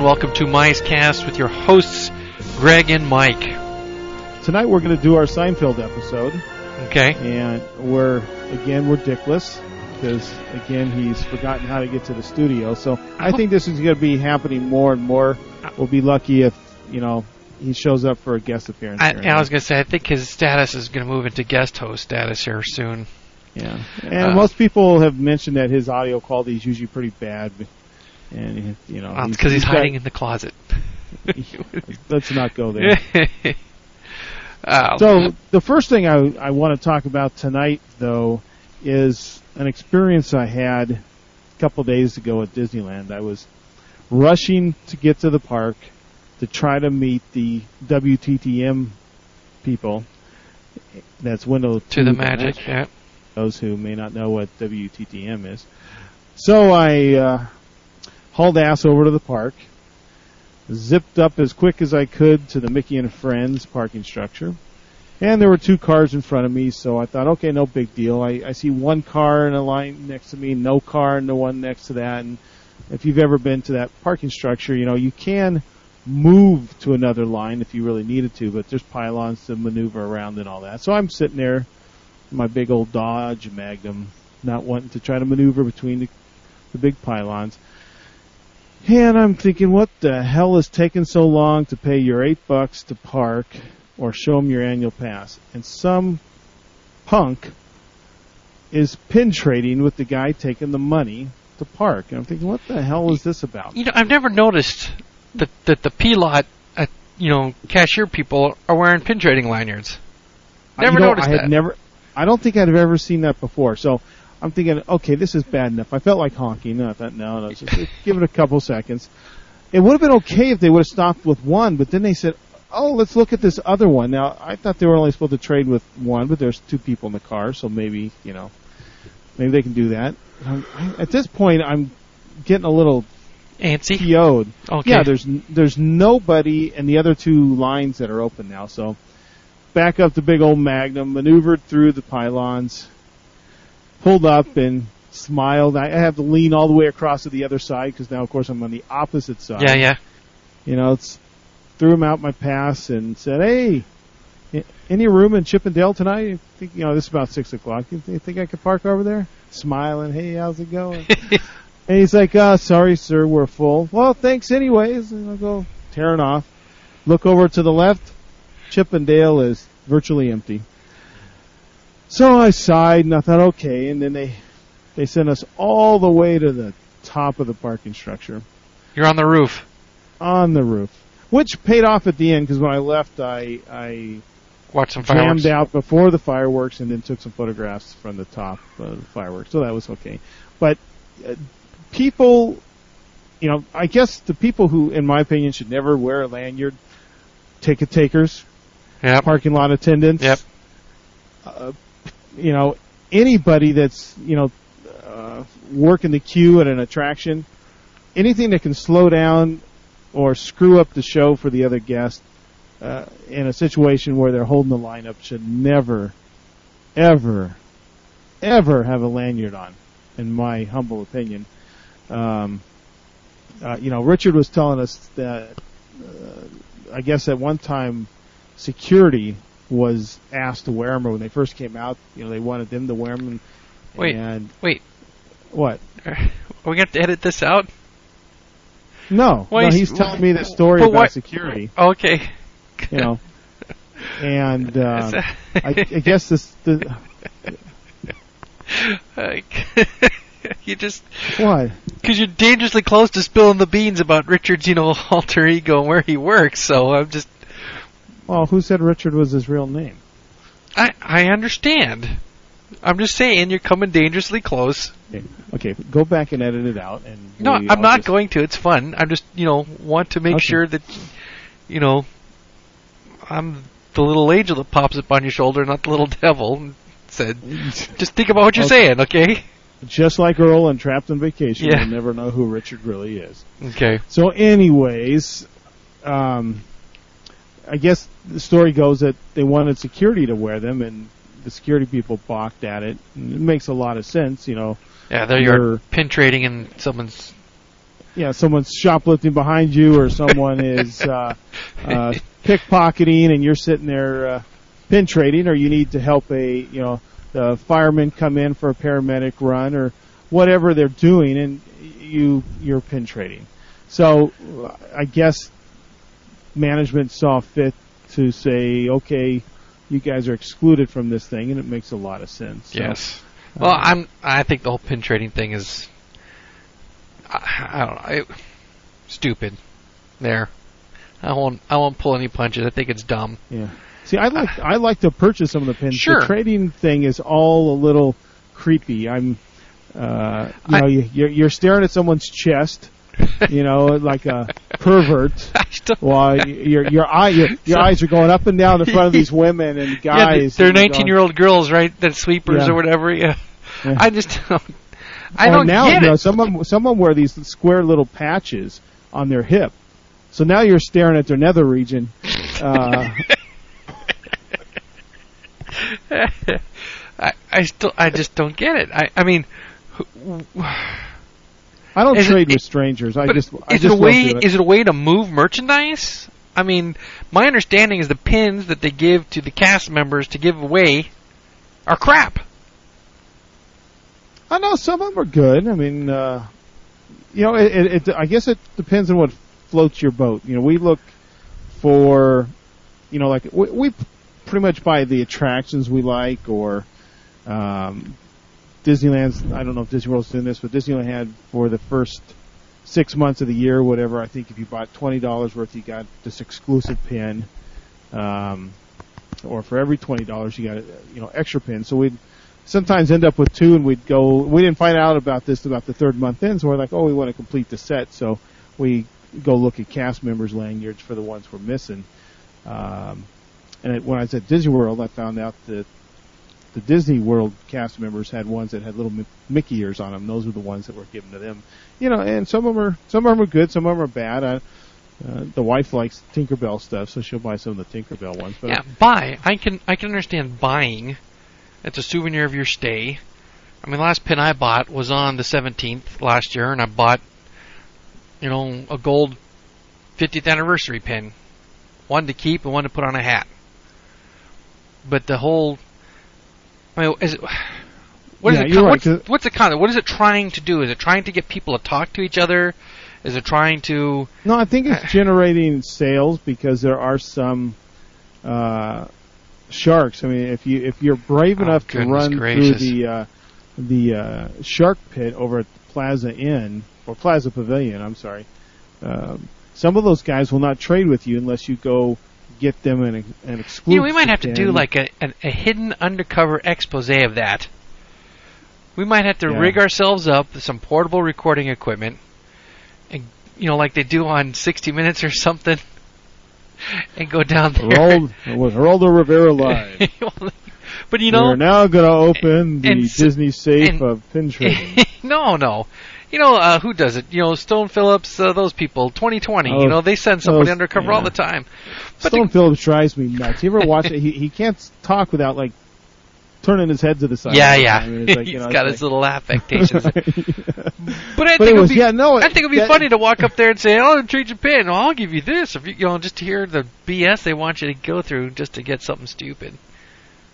and welcome to Mice Cast with your hosts, Greg and Mike. Tonight we're going to do our Seinfeld episode. Okay. And we're, again, we're dickless because, again, he's forgotten how to get to the studio. So I think this is going to be happening more and more. We'll be lucky if, you know, he shows up for a guest appearance. I, I was going to say, I think his status is going to move into guest host status here soon. Yeah. And uh, most people have mentioned that his audio quality is usually pretty bad and you know, because he's, he's, he's, hiding got, in the closet. let's not go there. oh, so the first thing I I want to talk about tonight, though, is an experience I had a couple days ago at Disneyland. I was rushing to get to the park to try to meet the WTTM people. That's window to the magic. magic. Yeah. Those who may not know what WTTM is. So I uh, hauled ass over to the park, zipped up as quick as I could to the Mickey and Friends parking structure. And there were two cars in front of me, so I thought, okay, no big deal. I, I see one car in a line next to me, no car in the one next to that. And if you've ever been to that parking structure, you know, you can move to another line if you really needed to, but there's pylons to maneuver around and all that. So I'm sitting there, my big old Dodge Magnum, not wanting to try to maneuver between the, the big pylons. And I'm thinking, what the hell is taking so long to pay your eight bucks to park or show them your annual pass? And some punk is pin trading with the guy taking the money to park. And I'm thinking, what the hell is this about? You know, I've never noticed that that the P lot, uh, you know, cashier people are wearing pin trading lanyards. Never you know, noticed I had that. never. I don't think I'd have ever seen that before. So I'm thinking, okay, this is bad enough. I felt like honking. No, I thought, no, no, just give it a couple seconds. It would have been okay if they would have stopped with one, but then they said, oh, let's look at this other one. Now, I thought they were only supposed to trade with one, but there's two people in the car, so maybe, you know, maybe they can do that. Um, at this point, I'm getting a little antsy. PO'd. Okay. Yeah, there's there's nobody in the other two lines that are open now. So back up the big old Magnum, maneuvered through the pylons, pulled up and smiled. I have to lean all the way across to the other side because now, of course, I'm on the opposite side. Yeah, yeah. You know, it's threw him out my pass and said, "Hey, any room in Chippendale tonight? You think you know this is about six o'clock? You, th- you think I could park over there?" Smiling, "Hey, how's it going?" and he's like, uh, "Sorry, sir, we're full." Well, thanks anyways. And I'll go tearing off. Look over to the left. Chippendale is virtually empty. So I sighed and I thought, okay. And then they they sent us all the way to the top of the parking structure. You're on the roof. On the roof, which paid off at the end because when I left, I I watched some fireworks. jammed out before the fireworks and then took some photographs from the top of the fireworks. So that was okay. But uh, people, you know, I guess the people who, in my opinion, should never wear a lanyard, ticket takers, yep. parking lot attendants, yep. Uh, you know, anybody that's, you know, uh, working the queue at an attraction, anything that can slow down or screw up the show for the other guest uh, in a situation where they're holding the lineup should never, ever, ever have a lanyard on, in my humble opinion. Um, uh, you know, Richard was telling us that uh, I guess at one time security was asked to wear them, or when they first came out, you know, they wanted them to wear them. And, wait, and wait, what? Are we going to edit this out? No, why no he's telling me the story about what? security. Okay. You know, and uh, I, I guess this the. you just why? Because you're dangerously close to spilling the beans about Richard's, you know, alter ego and where he works. So I'm just well, who said Richard was his real name? I I understand. I'm just saying you're coming dangerously close. Okay, okay go back and edit it out. And no, I'm not going to. It's fun. I just you know want to make okay. sure that you know I'm the little angel that pops up on your shoulder, not the little devil. And said, just think about what you're okay. saying, okay? Just like Earl and Trapped on Vacation, yeah. you'll never know who Richard really is. Okay. So, anyways, um, I guess the story goes that they wanted security to wear them, and the security people balked at it. And it makes a lot of sense, you know. Yeah, they're you're pin trading and someone's yeah, someone's shoplifting behind you, or someone is uh, uh, pickpocketing, and you're sitting there uh, pin trading, or you need to help a you know the firemen come in for a paramedic run, or whatever they're doing, and you you're pin trading. So I guess management saw fit to say, okay, you guys are excluded from this thing, and it makes a lot of sense. So, yes. Well, um, I'm. I think the whole pin trading thing is. I, I don't know. It, stupid. There. I won't. I won't pull any punches. I think it's dumb. Yeah. See, I like I like to purchase some of the pins. Sure. The trading thing is all a little creepy. I'm, uh, you I- know, you, you're, you're staring at someone's chest, you know, like a pervert. I still- While y- your your eye your, your So- eyes are going up and down in front of these women and yeah, guys. they're 19 year old girls, right? That sweepers Yeah. or whatever. Yeah. Yeah. I just don't. I Or don't now, get you know, it. some of them, some of them wear these square little patches on their hip. So now you're staring at their nether region. Uh, I, I still. I just don't get it. I. I mean. wh- I don't Is it- trade with it- strangers. I just I is just it a way? it. Is it a way to move merchandise? I mean, my understanding is the pins that they give to the cast members to give away are crap. I know some of them are good. I mean, uh, you know, it, it, it. I guess it depends on what floats your boat. You know, we look for, you know, like we, we pretty much buy the attractions we like, or um, Disneyland's. I don't know if Disney World's doing this, but Disneyland had for the first six months of the year, whatever. I think if you bought twenty dollars worth, you got this exclusive pin. Um, or for every twenty dollars, you got a you know extra pin. So we'd sometimes end up with two, and we'd go. We didn't find out about this about the third month in, so we're like, oh, we want to complete the set, so we go look at cast members' lanyards for the ones we're missing. Um, and it, when I was at Disney World, I found out that the Disney World cast members had ones that had little Mickey ears on them. Those were the ones that were given to them. You know, and some of them are some of them are good, some of them are bad. I, uh, the wife likes Tinkerbell stuff, so she'll buy some of the Tinkerbell ones. But Yeah, buy. I can. I can understand buying. It's a souvenir of your stay. I mean, the last pin I bought was on the 17th last year, and I bought, you know, a gold 50th anniversary pin, one to keep and one to put on a hat. But the whole, I mean, is it? What is Yeah, it? you're con- right, what's, what's the concept? What is it trying to do? Is it trying to get people to talk to each other? Is it trying to? No, I think it's generating sales because there are some uh, sharks. I mean, if you if you're brave Oh, enough to run gracious. through the uh, the uh, shark pit over at the Plaza Inn or Plaza Pavilion, I'm sorry. Um, some of those guys will not trade with you unless you go get them an an exclusive. You know, we might have to do like a, a, a hidden undercover expose of that. We might have to Yeah. rig ourselves up with some portable recording equipment, and you know, like they do on 60 Minutes or something, and go down there. Geraldo, was Geraldo Rivera live. but you know, We're now going to open the and Disney safe and- of pin trading. no, no. You know uh, who does it? You know, Stone Phillips, uh, those people. 2020. Oh, you know, they send somebody those- undercover all the time. But Stone Phillips drives me nuts. You ever watch it? He he can't talk without like turning his head to the side. yeah, yeah. time. And it's like, He's know, got his little affectations. like- But I But think it was be, yeah no. I think it'd be that- funny to walk up there and say, "Oh, trade your pin. Well, I'll give you this." If you, you know, just to hear the BS they want you to go through just to get something stupid.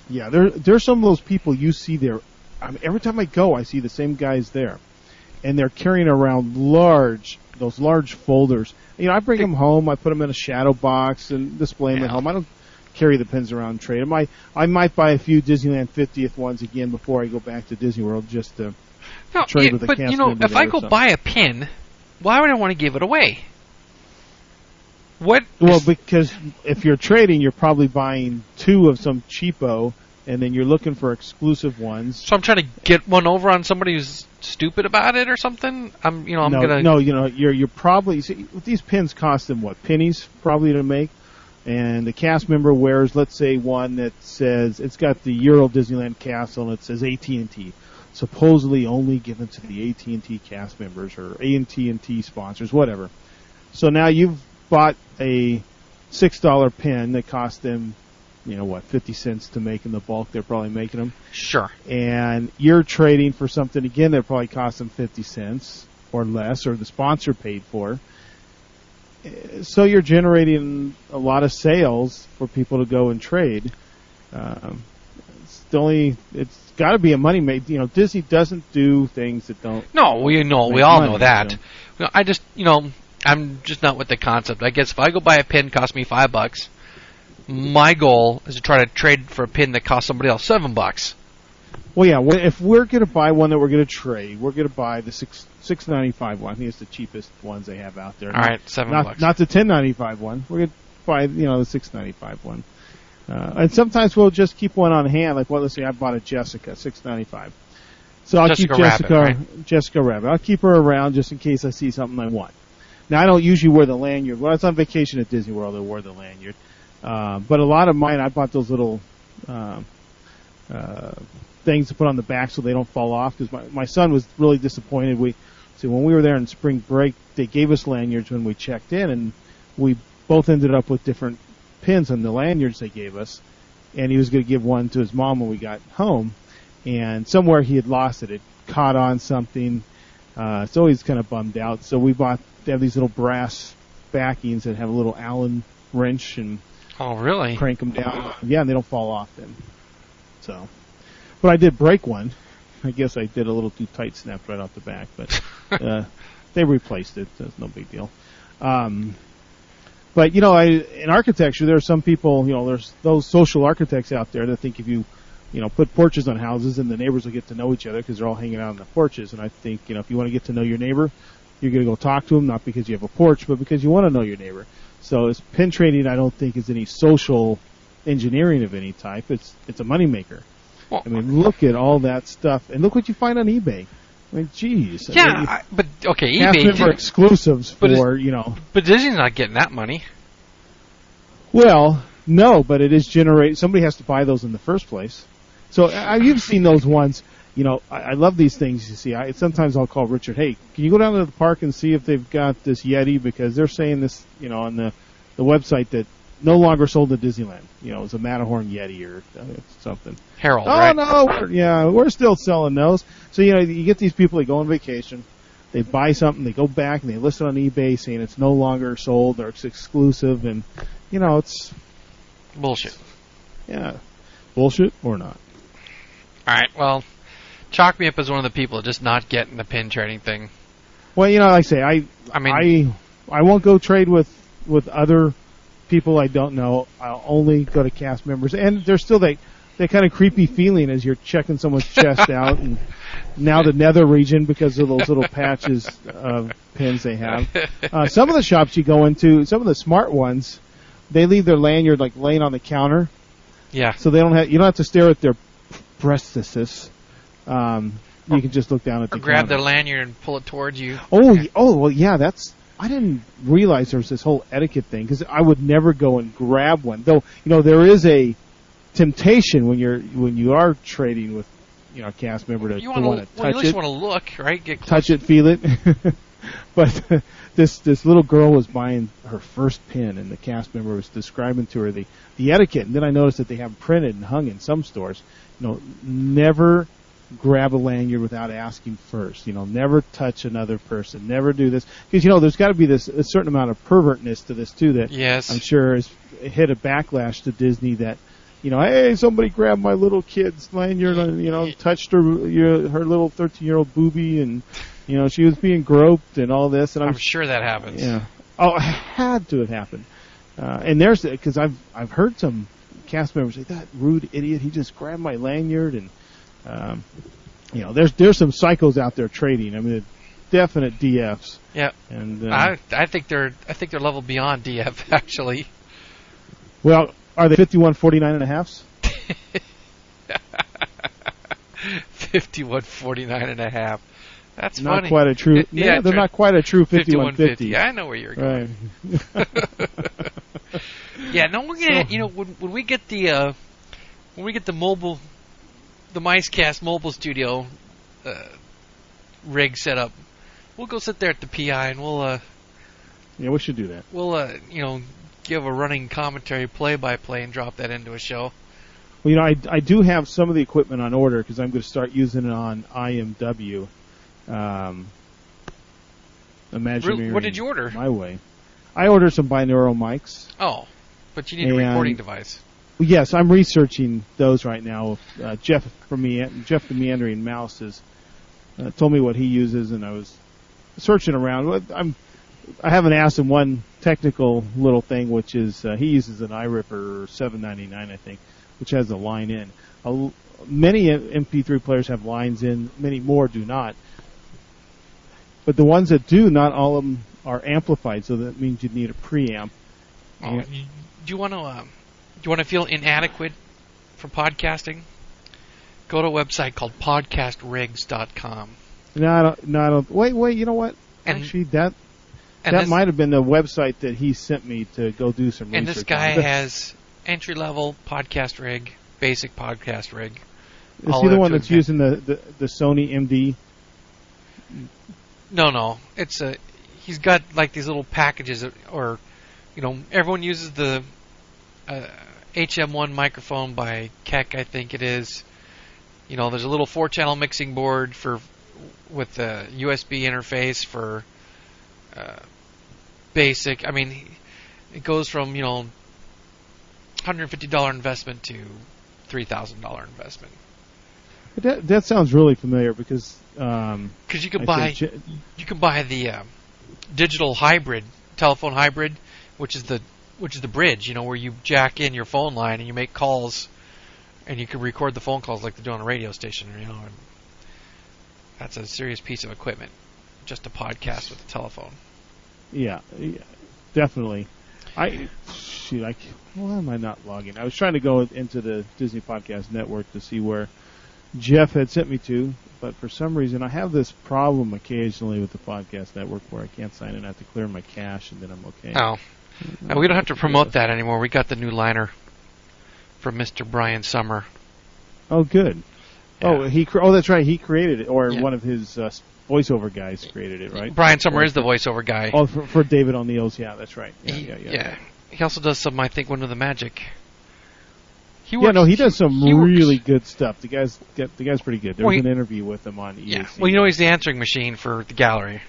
Yeah, there there's some of those people you see there. I mean, every time I go, I see the same guys there, and they're carrying around large those large folders. You know, I bring them home. I put them in a shadow box and display them at home. I don't carry the pins around and trade them. I I might buy a few Disneyland 50th ones again before I go back to Disney World just to No, Trade yeah, with a but you know, if I go buy a pin, why would I want to give it away? What? Well, because if you're trading, you're probably buying two of some cheapo, and then you're looking for exclusive ones. so I'm trying to get one over on somebody who's stupid about it or something. I'm, you know, I'm no, gonna. no, you know, you're you're probably see, these pins cost them what pennies probably to make, and the cast member wears, let's say, one that says it's got the Euro Disneyland castle and it says AT and T, supposedly only given to the AT and T cast members or AT and T sponsors, whatever. So now you've bought a six dollar pin that cost them, you know what, fifty cents to make in the bulk they're probably making them Sure. and you're trading for something again that probably cost them 50 cents or less, or the sponsor paid for. Uh, So you're generating a lot of sales for people to go and trade. Um, it's the only, it's got to be a money made. You know, Disney doesn't do things that don't. No, we know, we all money, know that. so. You know, I just, you know, I'm just not with the concept. I guess if I go buy a pin, cost me five bucks. My goal is to try to trade for a pin that costs somebody else seven bucks. Well, yeah. well, If we're going to buy one that we're going to trade, we're going to buy the six six ninety five one. I think it's the cheapest ones they have out there. All right, seven not bucks. not the ten ninety five one. We're going to buy you know the six ninety five one. Uh, and sometimes we'll just keep one on hand. Like, well, let's say I bought a Jessica six ninety five. So I'll Jessica keep Jessica Rabbit, Jessica Rabbit. I'll keep her around just in case I see something I want. Now I don't usually wear the lanyard. When I was on vacation at Disney World, I wore the lanyard. Uh, but a lot of mine, I bought those little um, uh, things to put on the back so they don't fall off. Because my my son was really disappointed. We see when we were there in spring break, they gave us lanyards when we checked in, and we both ended up with different pins on the lanyards they gave us. And he was going to give one to his mom when we got home, and somewhere he had lost it. It caught on something. Uh, so he's kind of bummed out. So we bought they have these little brass backings that have a little Allen wrench and oh, really? crank them down. Yeah, and they don't fall off then. So, but I did break one. I guess I did a little too tight, snapped right off the back, but uh, they replaced it. So it's no big deal. Um, but you know, I in architecture, there are some people. You know, there's those social architects out there that think if you, you know, put porches on houses, and the neighbors will get to know each other because they're all hanging out on the porches. And I think you know, if you want to get to know your neighbor, you're going to go talk to them, not because you have a porch, but because you want to know your neighbor. So it's pin trading, I don't think is any social engineering of any type. It's it's a moneymaker. Well, I mean, look at all that stuff, and look what you find on eBay. I mean, geez. yeah, I mean, I, but okay, eBay. for exclusives for you know. but Disney's not getting that money. Well, no, but it is generate. Somebody has to buy those in the first place. So I, you've seen those ones. You know, I, I love these things. You see, I sometimes I'll call Richard. Hey, can you go down to the park and see if they've got this Yeti because they're saying this, you know, on the the website that no longer sold at Disneyland. You know, it was a Matterhorn Yeti or uh, something. Harold, Oh right? no, we're, yeah, we're still selling those. So you know, you get these people. They go on vacation, they buy something, they go back and they list it on eBay saying it's no longer sold or it's exclusive, and you know, it's Bullshit. yeah, bullshit or not. All right, well, chalk me up as one of the people just not getting the pin trading thing. Well, you know, like I say, I I mean, I I won't go trade with with other people I don't know. I'll only go to cast members, and there's still that that kind of creepy feeling as you're checking someone's chest out, and now the nether region because of those little patches of pins they have. Uh, some of the shops you go into, some of the smart ones, they leave their lanyard like laying on the counter, yeah. so they don't have you don't have to stare at their breastises. Um, you can just look down at the grab counter. their lanyard and pull it towards you. Oh, y- oh, well, yeah. That's I didn't realize there was this whole etiquette thing because I would never go and grab one. Though you know there is a temptation when you're when you are trading with you know a cast member to, You to want to, to well, you at touch least it, want to look, right? Get close. touch it, feel it. but this this little girl was buying her first pin, and the cast member was describing to her the the etiquette. And then I noticed that they have printed and hung in some stores. You know, never grab a lanyard without asking first. You know, never touch another person. Never do this because you know there's got to be this a certain amount of pervertness to this too that Yes. I'm sure has hit a backlash to Disney that. You know, hey, somebody grabbed my little kid's lanyard, and you know, touched her, your, her little 13-year-old boobie, and you know, she was being groped and all this, and I'm I'm sure that happens. yeah. Oh, it had to have happened. Uh, and there's because I've I've heard some cast members say that rude idiot. He just grabbed my lanyard, and um, you know, there's there's some psychos out there trading. I mean, definite DFs. Yeah. And uh, I I think they're I think they're level beyond DF actually. well, are they 51, 49 and a halfs? 51 49 and a half. That's Not funny. quite a true. Yeah, yeah, they're true. not quite a true 51 51, 50. I know where you're going. Right. Yeah, no, we're gonna. So- you know, when when we get the uh, when we get the mobile, the MiceCast mobile studio uh, rig set up, we'll go sit there at the PI and we'll uh, Yeah, we should do that. we'll uh, you know give a running commentary play by play and drop that into a show. Well, you know, I, I do have some of the equipment on order because I'm going to start using it on IMW. Um, imaginary. what did you order? My way. I ordered some binaural mics. Oh, but you need a recording device. Yes, I'm researching those right now. Uh, Jeff from Me- Jeff the Meandering Mouse has uh, told me what he uses, and I was searching around. I'm I haven't asked him one technical little thing, which is uh, he uses an iRiver 799, I think, which has a line in. A many MP3 players have lines in, many more do not. But the ones that do, not all of them are amplified, so that means you'd need a preamp. Oh, do you want to? Um, you want to feel inadequate for podcasting? Go to a website called podcastrigs.com. No, I don't. No, I don't. Wait, wait. You know what? And- Actually, that that this, might have been the website that he sent me to go do some research. and research. this guy on. has entry level podcast rig, basic podcast rig. Is he the one that's using the, the the Sony MD? No, no, it's a. He's got like these little packages, or you know, everyone uses the uh, HM1 microphone by Keck, I think it is. You know, there's a little four-channel mixing board for with the USB interface for uh, basic. I mean, it goes from you know, $150 investment to $3,000 investment That that sounds really familiar because um, because you I can buy think you can buy the uh, digital hybrid telephone hybrid, which is the which is the bridge. You know where you jack in your phone line and you make calls, and you can record the phone calls like they do on a radio station. You know, and that's a serious piece of equipment, just a podcast with a telephone. yeah, yeah, definitely. I shoot. I why am I not logging? I was trying to go into the Disney Podcast Network to see where Jeff had sent me to, but for some reason I have this problem occasionally with the Podcast Network where I can't sign in. I have to clear my cache and then I'm okay. Oh, and we don't have to promote that anymore. We got the new liner from Mr. Brian Summer. Oh, good. Yeah. Oh, he. Oh, that's right. He created it, or Yeah. one of his uh, voiceover guys created it, right? Brian Summer is the voiceover guy. Oh, for, for David O'Neill's. Yeah, that's right. Yeah, He- yeah, yeah. He also does some, I think, one of the magic. He Yeah, no, he does some he works- really good stuff. The guy's get, the guy's pretty good. There Well, was he- an interview with him on EAC. Yeah. Well, you know he's the answering machine for the gallery.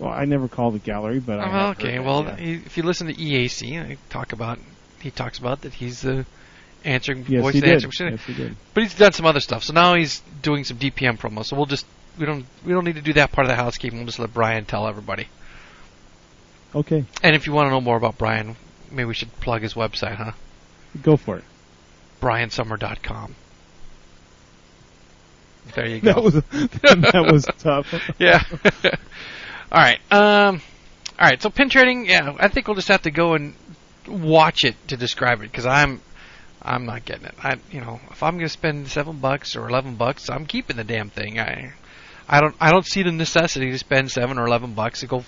Well, I never called the gallery, but I Oh, okay. heard that, Well, yeah. if you listen to EAC, I talk about he talks about that he's the answering yes, voice he did. answering. Yes, he did. But he's done some other stuff. So now he's doing some DPN promo. So we'll just we don't we don't need to do that part of the housekeeping. We'll just let Brian tell everybody. Okay, And if you want to know more about Brian, maybe we should plug his website, huh? go for it. BrianSummer.com. There you go. That was that was tough. yeah. All right. Um. All right. So pin trading. Yeah, I think we'll just have to go and watch it to describe it because I'm, I'm not getting it. I, you know, if I'm to spend seven bucks or eleven bucks, I'm keeping the damn thing. I, I don't, I don't see the necessity to spend seven or eleven bucks to go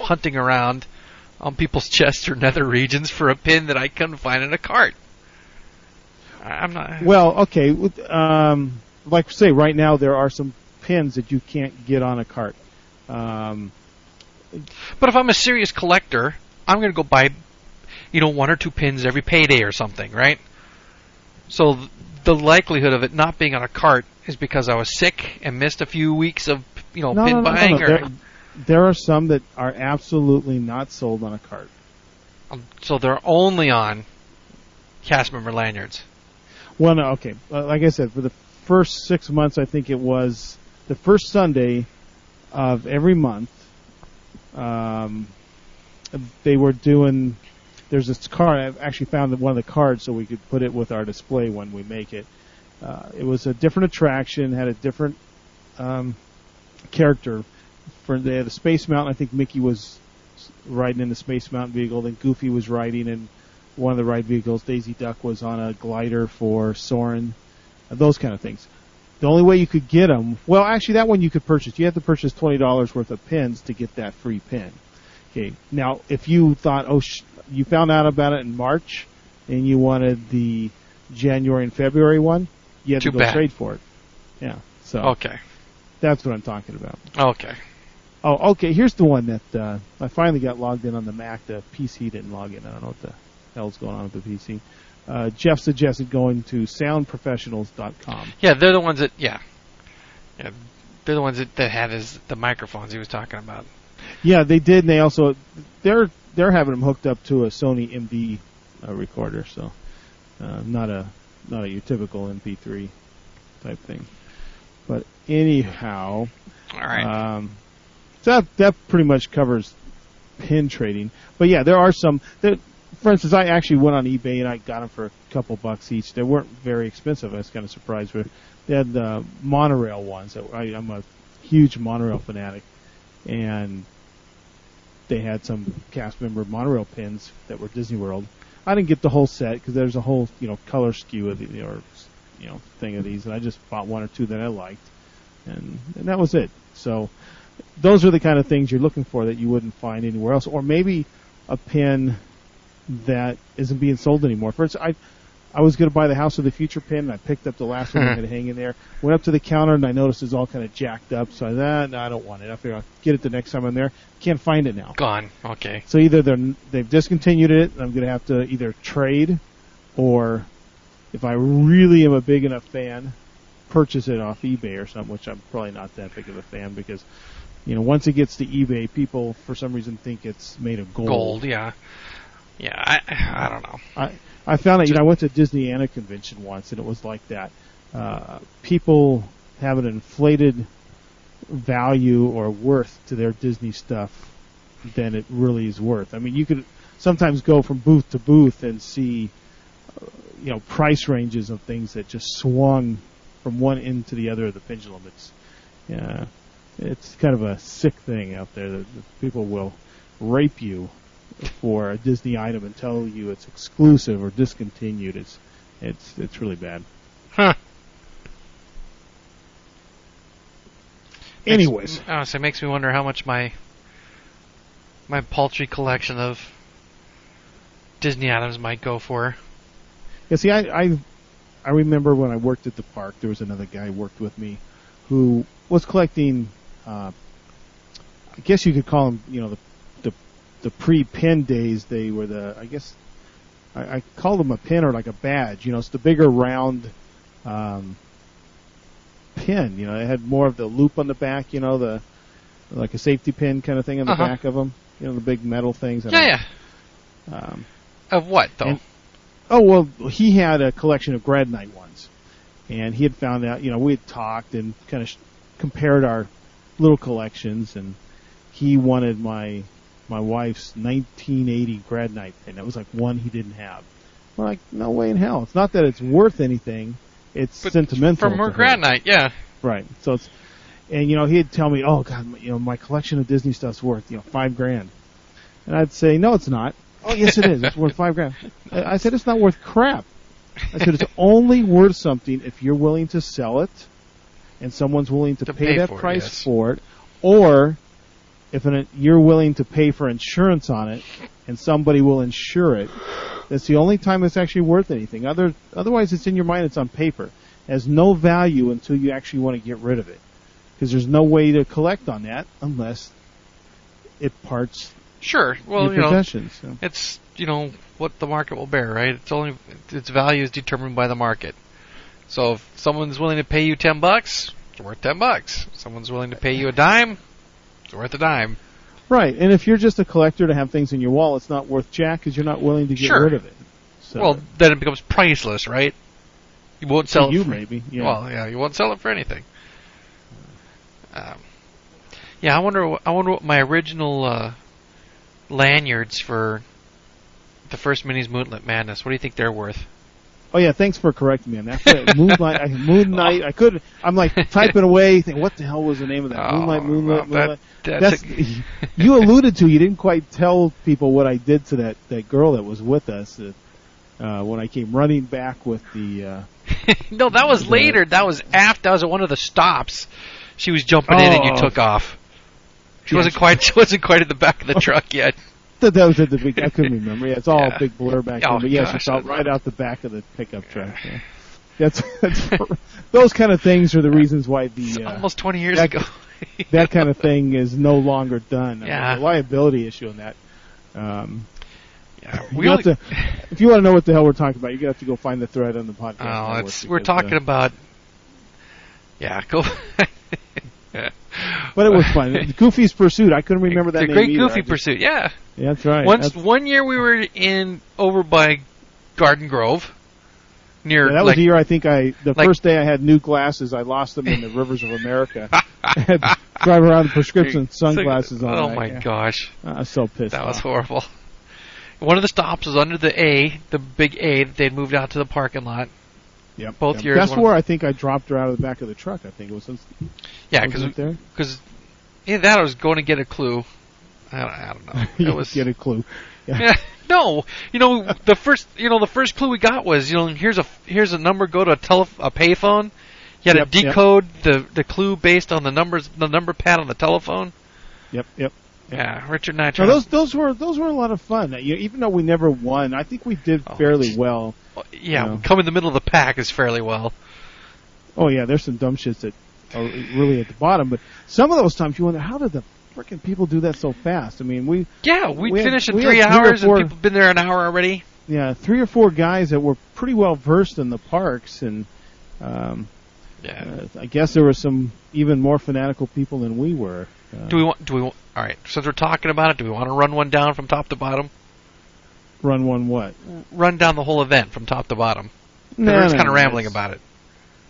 hunting around on people's chests or nether regions for a pin that I couldn't find in a cart. I'm not. Well, okay. Um, like I say right now, there are some pins that you can't get on a cart. Um, But if I'm a serious collector, I'm going to go buy, you know, one or two pins every payday or something, right? So th- the likelihood of it not being on a cart is because I was sick and missed a few weeks of, you know, no, pin no, no, no, buying. no. Or, There, there are some that are absolutely not sold on a cart. um, so they're only on cast member lanyards. Well, no, okay. Uh, like I said, for the first six months, I think it was the first Sunday of every month. Um, they were doing. There's this card. I've actually found one of the cards so we could put it with our display when we make it. Uh, it was a different attraction, had a different um, character. For they had a Space Mountain. I think Mickey was riding in the Space Mountain vehicle. Then Goofy was riding in one of the ride vehicles. Daisy Duck was on a glider for Soarin'. Those kind of things. The only way you could get them, well, actually, that one you could purchase. You had to purchase twenty dollars worth of pins to get that free pin. Okay. Now, if you thought, oh, sh- you found out about it in March, and you wanted the January and February one, you had Too to go bad. trade for it. Yeah. So Okay. that's what I'm talking about. Okay. Oh, okay. Here's the one that uh, I finally got logged in on the Mac. The PC didn't log in. I don't know what the hell's going on with the PC. Uh, Jeff suggested going to soundprofessionals.com. Yeah, they're the ones that, yeah. yeah. They're the ones that, that had his the microphones he was talking about. Yeah, they did, and they also they're they're having them hooked up to a Sony MD uh, recorder, so uh, not a not a your typical MP3 type thing. But anyhow, All right. um, so that that pretty much covers pin trading. But yeah, there are some. There, for instance, I actually went on eBay and I got them for a couple bucks each. They weren't very expensive. I was kind of surprised with. They had the monorail ones. I, I'm a huge monorail fanatic, and they had some cast member monorail pins that were Disney World. I didn't get the whole set because there's a whole you know color skew of the or you know thing of these, and I just bought one or two that I liked, and and that was it. So those are the kind of things you're looking for that you wouldn't find anywhere else, or maybe a pin that isn't being sold anymore. For instance, I I was going to buy the House of the Future pin, and I picked up the last one I had going to hang in there. Went up to the counter, and I noticed it's all kind of jacked up. So I thought, ah, no, I don't want it. I figure I'll get it the next time I'm there. Can't find it now. Gone. Okay. So either they're they've discontinued it, and I'm going to have to either trade, or if I really am a big enough fan, purchase it off eBay or something. Which I'm probably not that big of a fan because, you know, once it gets to eBay, people for some reason think it's made of gold. Gold. Yeah. Yeah. I I don't know. I I found it. You know, I went to Disneyana convention once, and it was like that. Uh, people have an inflated value or worth to their Disney stuff than it really is worth. I mean, you could sometimes go from booth to booth and see, uh, you know, price ranges of things that just swung from one end to the other of the pendulum. It's, yeah, it's kind of a sick thing out there that, that people will rape you for a Disney item and tell you it's exclusive or discontinued. It's it's it's really bad. Huh. Anyways, Makes, honestly, it makes me wonder how much my my paltry collection of Disney items might go for. yeah. See, I I I remember when I worked at the park, there was another guy who worked with me who was collecting. Uh, I guess you could call him, you know, the the, pre-pin days. They were the, I guess, I, I called them a pin or like a badge. You know, it's the bigger round um, pin. You know, it had more of the loop on the back. You know, the like a safety pin kind of thing on the Uh-huh. back of them. You know, the big metal things. Yeah, yeah. Um, Of what though? And- Oh well, he had a collection of Grad Night ones, and he had found out. You know, we had talked and kind of sh- compared our little collections, and he wanted my my wife's 1980 Grad Night thing. That was like one he didn't have. We're like, no way in hell. It's not that it's worth anything. It's But sentimental. From more her. Grad Night, yeah. Right. So it's, and you know, he'd tell me, "Oh God, you know, my collection of Disney stuff's worth you know five grand," and I'd say, "No, it's not." Oh, yes, it is. It's worth five grand. I said, "It's not worth crap." I said, "It's only worth something if you're willing to sell it, and someone's willing to, To pay, pay that for it, price yes. for it, or if an, you're willing to pay for insurance on it, and somebody will insure it. That's the only time it's actually worth anything. Other, otherwise, it's in your mind. It's on paper. It has no value until you actually want to get rid of it, because there's no way to collect on that unless it parts Sure. Well, you know. So. it's you know what the market will bear, right? It's only its value is determined by the market. So if someone's willing to pay you ten bucks, it's worth ten bucks. If someone's willing to pay you a dime, it's worth a dime. Right, and if you're just a collector to have things in your wall, it's not worth jack because you're not willing to get Sure. rid of it. So, Well, then it becomes priceless, right? You won't to sell you it for, maybe. Yeah. Well, yeah, you won't sell it for anything. Um, yeah, I wonder. I wonder what my original uh, lanyards for the first minis Moonlit Madness. What do you think they're worth? Oh yeah, thanks for correcting me on that. Moonlight, I, Moon Knight. I could. I'm like typing away. Think, what the hell was the name of that? Oh, Moonlight, well, Moonlight. that- That's that's you alluded to. You didn't quite tell people what I did to that that girl that was with us uh, uh, when I came running back with the. Uh, no, that was The- later. That was after. That was at one of the stops. She was jumping in and you Oh. took off. She Yeah, wasn't quite. She wasn't quite at the back of the truck yet. That, that was at the big. I couldn't remember. Yeah, it's all Yeah. a big blur back Oh, then. But yes, gosh, it's out right out the back of the pickup truck. Yeah. That's that's those kind of things are the reasons why the uh, almost 20 years that- ago. that kind of thing is no longer done. I mean, Yeah. the liability issue on that. Um, Yeah, we have only, to, if you want to know what the hell we're talking about, you're gonna have to go find the thread on the podcast. Oh, it's we're talking uh, about. Yeah, go. but it was fun. Goofy's Pursuit. I couldn't remember that the Great either. Goofy just- Pursuit. Yeah. Yeah, that's right. Once That's- one year we were in over by Garden Grove near yeah, that was the year I think I the like- first day I had new glasses. I lost them in the rivers of America. I had to drive around with prescription sunglasses on. Oh my yeah. gosh, I was so pissed. that was horrible. One of the stops was under the A, the big A that they'd moved out to the parking lot. Yep. both yep. years That's where I think I dropped her out of the back of the truck. I think it was. Yeah, was it there. because either that I was going to get a clue. I don't, I don't know. you It was get a clue. Yeah, no, you know the first, you know the first clue we got was, you know, here's a here's a number, go to a tele a payphone. You had Yep, to yep. decode the the clue based on the numbers, the number pad on the telephone. Yep. Yep. Yeah, Richard I No, those those were those were a lot of fun. You, even though we never won, I think we did Oh, fairly well. yeah, no. come in the middle of the pack is fairly well. Oh yeah, there's some dumb shits that are really at the bottom, but some of those times you wonder how did the freaking people do that so fast? I mean, we Yeah, we, We finished in three hours, four- and people been there an hour already. yeah, three or four guys that were pretty well versed in the parks, and um, Yeah. uh, I guess there were some even more fanatical people than we were. Do we want? Do we? Want, all right. Since we're talking about it, do we want to run one down from top to bottom? run one what? Run down the whole event from top to bottom. No, we're just no, kind of no, rambling about it.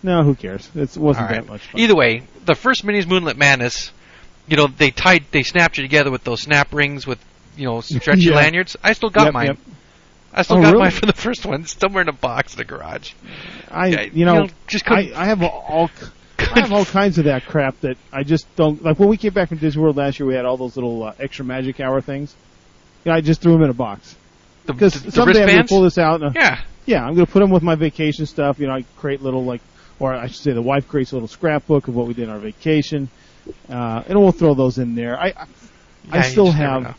No, who cares? It wasn't right. that much fun. Either way, the first minis Moonlit Madness, you know, they tied, they snapped you together with those snap rings with, you know, stretchy Yeah. lanyards. I still got Yep, mine. yep. I still Oh, got really? mine from the first one. It's somewhere in a box in the garage. I, Yeah, you know, just I. I have all, I have all kinds of that crap that I just don't like. When we came back from Disney World last year, we had all those little uh, extra magic hour things. You know, I just threw them in a box because the, the someday I'm gonna pull this out. And, uh, yeah, yeah, I'm gonna put them with my vacation stuff. You know, I create little like, or I should say, the wife creates a little scrapbook of what we did on our vacation, uh, and we'll throw those in there. I, I, Yeah, I still have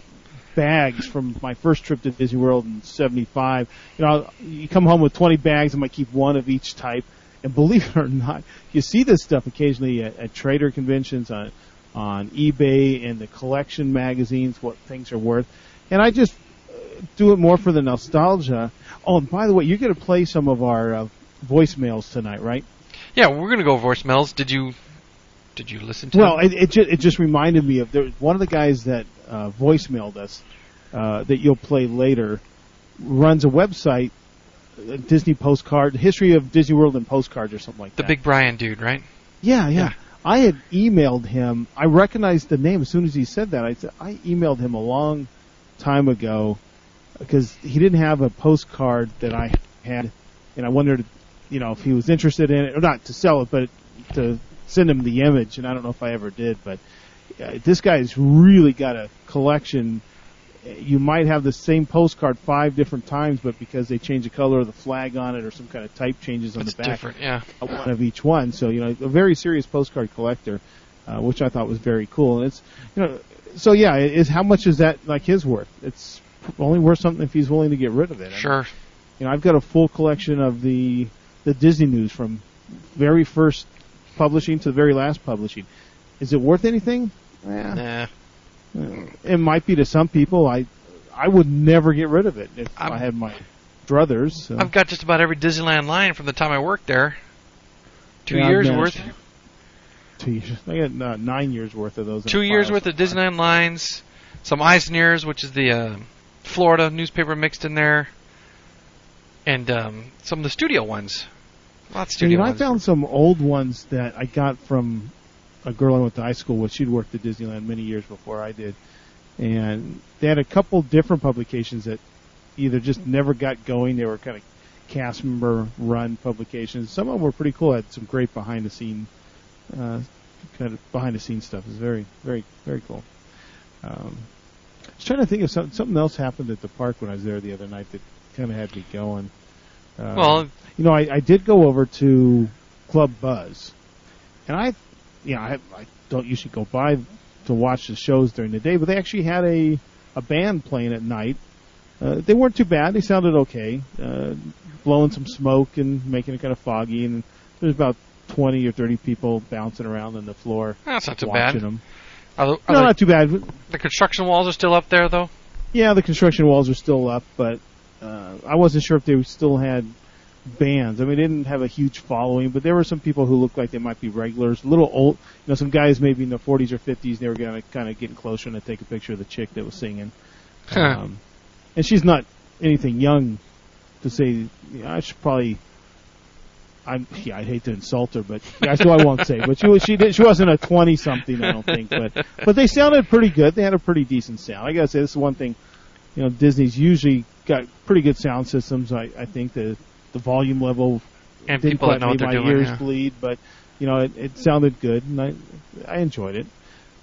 bags from my first trip to Disney World in '75. You know, you come home with 20 bags. I might keep one of each type. And believe it or not, you see this stuff occasionally at, at trader conventions on on eBay and the collection magazines, what things are worth. And I just uh, do it more for the nostalgia. Oh, and by the way, you're going to play some of our uh, voicemails tonight, right? Yeah, we're gonna go voicemails. Did you? Did you listen to? Well, it, it, just, it just reminded me of there, one of the guys that uh, voicemailed us uh, that you'll play later runs a website, Disney postcard, history of Disney World and postcards or something like the that. The Big Brian dude, right? yeah, yeah, yeah. I had emailed him. I recognized the name as soon as he said that. I said I emailed him a long time ago because he didn't have a postcard that I had, and I wondered, you know, if he was interested in it or not to sell it, but to send him the image. And I don't know if I ever did, but uh, this guy's really got a collection. You might have the same postcard five different times, but because they change the color of the flag on it or some kind of type changes on the back, different. Yeah. uh, one of each one. So you know, a very serious postcard collector, uh, which I thought was very cool. And it's you know, so yeah, is how much is that like his worth? It's only worth something if he's willing to get rid of it. I mean, Sure. you know, I've got a full collection of the the Disney news from very first publishing to the very last publishing. Is it worth anything? Eh, Nah. It might be to some people. I I would never get rid of it if I'm- i had my druthers. So. I've got just about every Disneyland line from the time I worked there. Two Yeah, years worth. Two years. I got uh, nine years worth of those. Two years worth of. Disneyland lines. Some Eyes and Ears, which is the uh, Florida newspaper mixed in there, and um, some of the studio ones. Lots of studio you know, I found some old ones that I got from a girl I went to high school with. She'd worked at Disneyland many years before I did, and they had a couple different publications that either just never got going. They were kind of cast member run publications. Some of them were pretty cool. Had some great behind the scene, uh, kind of behind the scenes stuff. It was very, very, very cool. Um, I was trying to think of something. Something else happened at the park when I was there the other night that kind of had me going. Um, well, you know, I, I did go over to Club Buzz, and I, you know, I, I don't usually go by to watch the shows during the day, but they actually had a a band playing at night. Uh, they weren't too bad; they sounded okay, uh, blowing some smoke and making it kind of foggy. And there's about twenty or thirty people bouncing around on the floor that's not too watching bad. them. Are the, are No, the- not too bad. the construction walls are still up there, though. Yeah, the construction walls are still up, but uh, I wasn't sure if they still had bands. I mean, they didn't have a huge following, but there were some people who looked like they might be regulars. A little old, you know, some guys maybe in their 40s or 50s. They were going to kind of getting closer and take a picture of the chick that was singing. Huh. Um, and she's not anything young to say. You know, I should probably. I'm, yeah, I'd hate to insult her, but yeah, so I won't say. But she was, she did, she wasn't a twenty something, I don't think. But but they sounded pretty good. They had a pretty decent sound. I gotta say, this is one thing. You know, Disney's usually got pretty good sound systems. I, I think the the volume level And didn't people that quite know make they're my doing. ears yeah. bleed, but you know, it, it sounded good, and I I enjoyed it.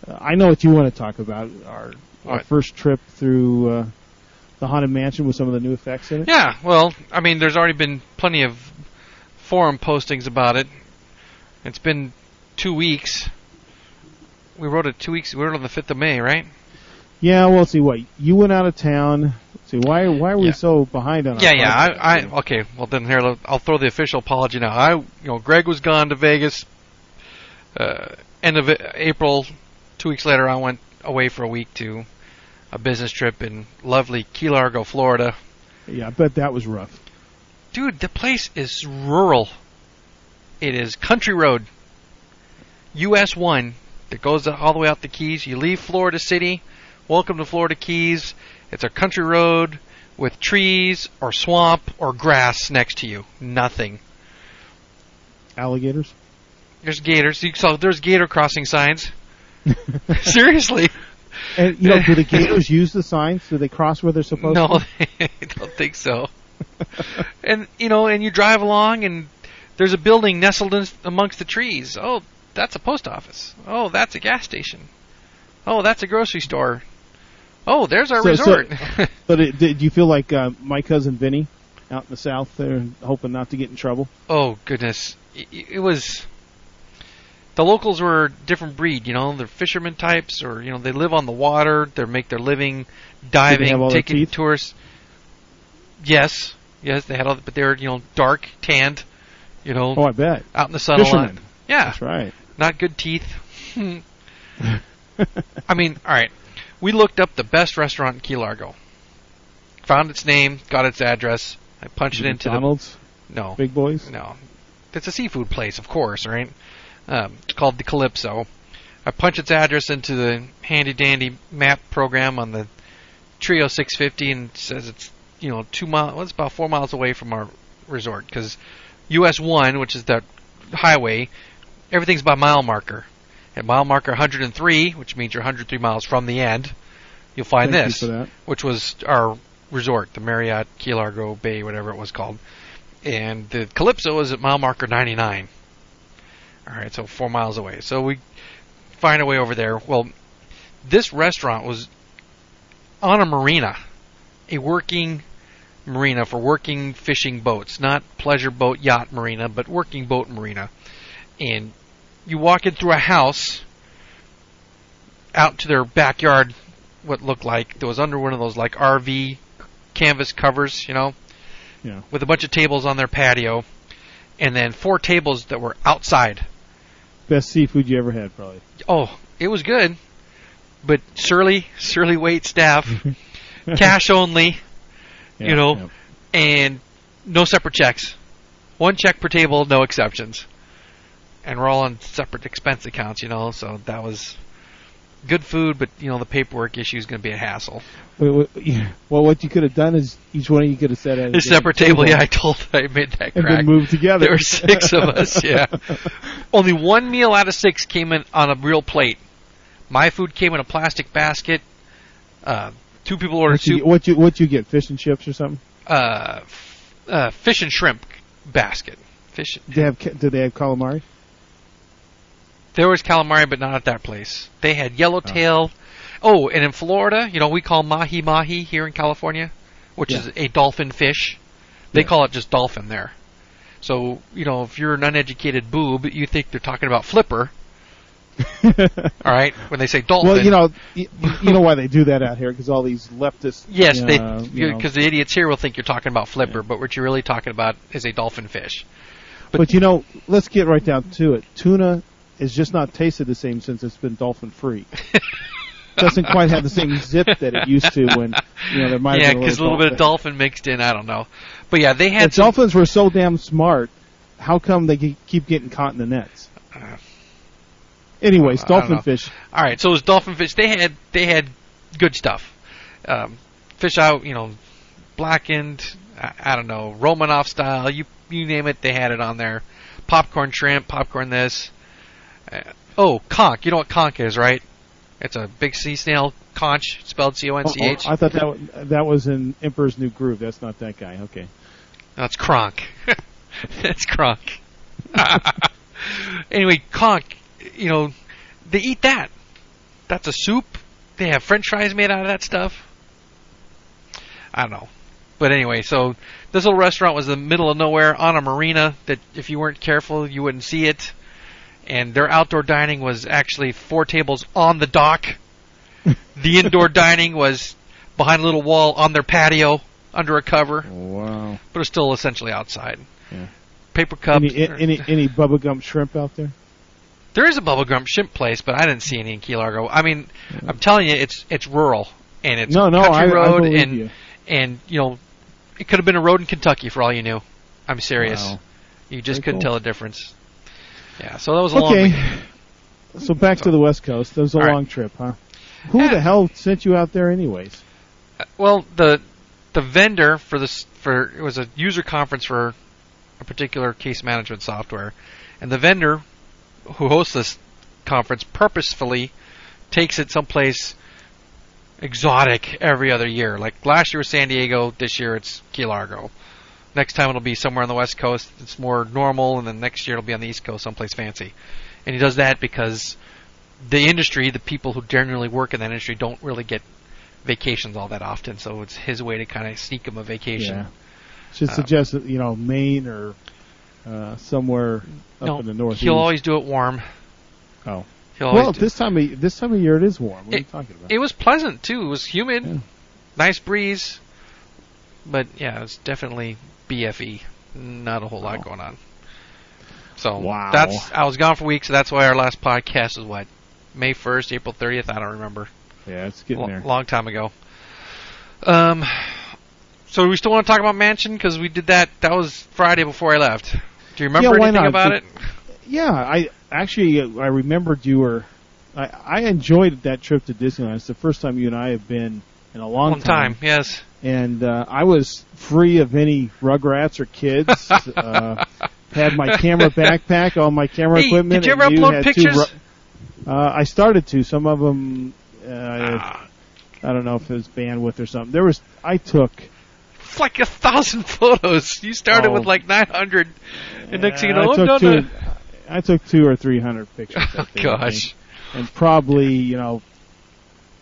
Uh, I know what you want to talk about our our first trip through uh, the haunted mansion with some of the new effects in it. Yeah, well, I mean, there's already been plenty of forum postings about it. It's been two weeks. We wrote it two weeks. We wrote it on the fifth of May, right? Yeah, well, see what you went out of town. See why why were we Yeah. so behind on? our Yeah, yeah. I, I okay. Well, then here I'll- I'll throw the official apology now. I, you know, Greg was gone to Vegas. Uh, end of April. Two weeks later, I went away for a week to a business trip in lovely Key Largo, Florida. yeah, I bet that was rough. Dude, the place is rural. It is country road. US 1 that goes all the way out the Keys. You leave Florida City. Welcome to Florida Keys. It's a country road with trees or swamp or grass next to you. Nothing. Alligators. There's gators. You saw there's gator crossing signs. Seriously. And you know, do the gators use the signs? Do they cross where they're supposed No, to? I don't think so. and you know, and you drive along, and there's a building nestled in, amongst the trees. Oh, that's a post office. Oh, that's a gas station. Oh, that's a grocery store. Oh, there's our So- so- resort. But it, did you feel like uh, my cousin Vinny out in the south there, hoping not to get in trouble? oh goodness, it, it was. The locals were a different breed, you know. They're fishermen types, or you know, they live on the water. They make their living diving, taking tourists. Yes, yes, they had all, but they were you know dark, tanned, you know, Oh, I bet. out in the sun a lot. Yeah, That's right. not good teeth. I mean, all right. We looked up the best restaurant in Key Largo. Found its name, got its address. I punched it into McDonald's, the no, big boys. no. It's a seafood place, of course, right? Um, it's called the Calypso. I punch its address into the handy dandy map program on the Treo 650 and it says it's you know two miles. Well, it's about four miles away from our resort because US 1, which is the highway, everything's by mile marker. At mile marker 103, which means you're 103 miles from the end, you'll find Thank this which was our resort, the Marriott Key Largo Bay, whatever it was called. And the Calypso is at mile marker 99. All right, so four miles away. So we find a way over there. Well, this restaurant was on a marina, a working marina for working fishing boats, not pleasure boat yacht marina, but working boat marina. And you walk in through a house out to their backyard what looked like that was under one of those like RV canvas covers, you know, Yeah. with a bunch of tables on their patio, and then four tables that were outside. Best seafood you ever had, probably. Oh, it was good, but surly, surly wait staff, cash only, Yeah, you know, yeah. and no separate checks. One check per table, no exceptions. And we're all on separate expense accounts, you know, so that was good food, but you know the paperwork issue is going to be a hassle. Wait, wait, yeah. Well, what you could have done is each one of you could have sat at a separate table, yeah, I told I made that and crack. then moved together. There were six of us, yeah. Only one meal out of six came in on a real plate. My food came in a plastic basket. Uh, two people ordered What you, soup, what you what you get? Fish and chips or something? uh, f- uh, fish and shrimp basket. Fish. They have did they have calamari? There was calamari, but not at that place. They had yellowtail. Oh, and in Florida, you know, we call mahi mahi here in California, which Yeah. is a dolphin fish. They Yeah. call it just dolphin there. So, you know, if you're an uneducated boob, you think they're talking about flipper. All right, when they say dolphin. well, you know, you, you know why they do that out here because all these leftists. Yes, uh, they you know. because the idiots here will think you're talking about flipper, but what you're really talking about is a dolphin fish. But, you know, let's get right down to it. Tuna is just not tasted the same since it's been dolphin free. Doesn't quite have the same zip that it used to when you know, there might yeah, because a little bit of dolphin mixed in. I don't know, but yeah, they had If some, dolphins were so damn smart, how come they keep getting caught in the nets? Uh, Anyways, dolphin fish. All right, so it was dolphin fish. They had they had good stuff. Um, fish out, you know, blackened. I, I don't know, Romanoff style. You you name it, they had it on there. Popcorn shrimp, popcorn this. Uh, oh, conch. You know what conch is, right? It's a big sea snail conch, spelled C O N Oh, oh, I thought that that was in Emperor's New Groove. That's not that guy. Okay. That's Kronk. That's Kronk. anyway, conch, you know, they eat that. That's a soup. They have french fries made out of that stuff. I don't know. But anyway, so this little restaurant was in the middle of nowhere on a marina that if you weren't careful, you wouldn't see it. And their outdoor dining was actually four tables on the dock. the indoor dining was behind a little wall on their patio under a cover Wow. but it's still essentially outside. Yeah. Paper cups. Any any any Bubba Gump shrimp out there? there is a Bubba Gump shrimp place, but I didn't see any in Key Largo. I mean, I'm telling you, it's it's rural and it's no, no, country I, I road believe and you. and you know, it could have been a road in Kentucky for all you knew. I'm serious. Wow. You just Very couldn't cool. tell the difference. Yeah, so that was a long. Okay. So back to the West Coast. That was a All right. long trip, huh? Who Yeah. the hell sent you out there, anyways? Uh, well, the the vendor for this for it was a user conference for a particular case management software, and the vendor who hosts this conference purposefully takes it someplace exotic every other year. Like last year was San Diego, this year it's Key Largo. Next time it'll be somewhere on the West Coast. It's more normal, and then next year it'll be on the East Coast, someplace fancy. And he does that because the industry, the people who generally work in that industry, don't really get vacations all that often. So it's his way to kind of sneak him a vacation. Yeah. Should Uh, suggest that you know Maine or uh, somewhere up No, in the northeast. He'll always do it warm. Oh. He'll Well, this time of this time of year it is warm. What are you It- talking about? it was pleasant too. It was humid, Yeah. nice breeze, but yeah, it's definitely BFE. Not a whole lot Oh. going on. So Wow. that's I was gone for weeks, so that's why our last podcast is what May first, April thirtieth. I don't remember. yeah, it's getting Lo- there. long time ago. Um, so we still want to talk about Mansion because we did that. That was Friday before I left. Do you remember Yeah, anything about Be- it? Yeah, I actually I remembered you were. I, I enjoyed that trip to Disneyland. It's the first time you and I have been in a long, One time, yes. And uh, I was free of any Rugrats or kids. uh, had my camera backpack, all my camera Hey, equipment. did you ever upload had pictures? Ru- uh, I started to. Some of them, uh, Ah, I don't know if it was bandwidth or something. There was. I took. it's like a thousand photos. You started Oh. with like 900, and next thing you know, I oh, took no, two. no. I took two or three hundred pictures. Oh, gosh. think. and probably you know,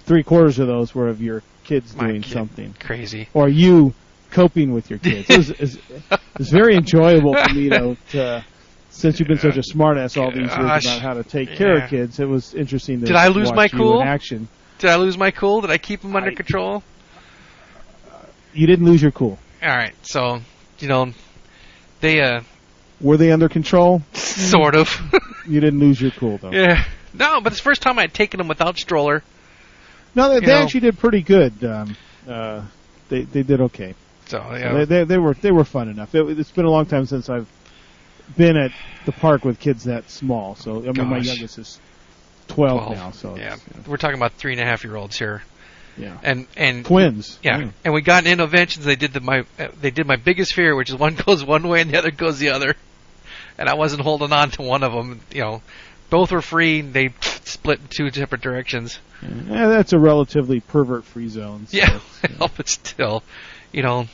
three quarters of those were of your kids My doing kid. something, Crazy. or you coping with your kids. It was, it's, it's very enjoyable for me to, to since you've been such a smartass all these years about how to take care of kids. It was interesting to Did I lose my cool? action. Did I lose my cool? Did I keep them under I- control? You didn't lose your cool. All right. So, you know, they uh Were they under control? sort of. You didn't lose your cool though. yeah. No, but it's the first time I'd taken them without stroller. No, they, they actually did pretty good. Um, uh, they they did okay. So, yeah. They, they, they were they were fun enough. It, it's been a long time since I've been at the park with kids that small. So I mean, my youngest is twelve, 12, now. So yeah. it's, We're talking about three and a half year olds here. yeah, And and twins. Yeah, and we got interventions. They did the my uh, they did my biggest fear, which is one goes one way and the other goes the other, and I wasn't holding on to one of them. You know, both were free. They split in two separate directions. Yeah, that's a relatively pervert-free zone. So Yeah, well, but still, you know,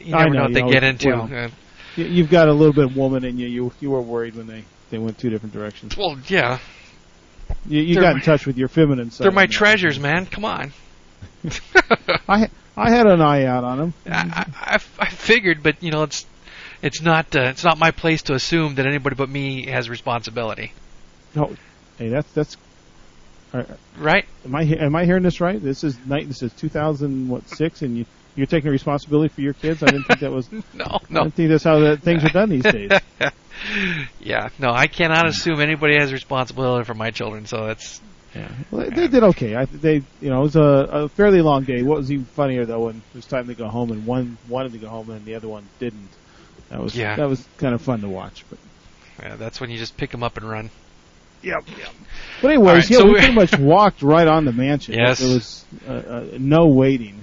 you I never know, know, what they know, get into. well- Uh, you've got a little bit of woman in you. You you were worried when they they went two different directions. well, yeah, You, you They're got my- in touch with your feminine side. they're my treasures, man. Come on. I I had an eye out on them. I, I, I- I figured, but you know, it's it's not uh, it's not my place to assume that anybody but me has responsibility, No, hey, that's that's. Right? am I am I hearing this right? This is night. This is 2000 what six, and you you're taking responsibility for your kids. I didn't think that was. No, no. I no. don't think that's how that things are done these days. yeah, no, I cannot assume anybody has responsibility for my children, so that's Yeah, well, they, they did okay. I they you know it was a, a fairly long day. What was even funnier though when it was time to go home and one wanted to go home and the other one didn't. That was Yeah. that was kind of fun to watch. But Yeah, that's when you just pick them up and run. Yep. yep. But anyways, right, yeah, so we we- pretty much walked right on the mansion. Yes. There was uh, uh, no waiting.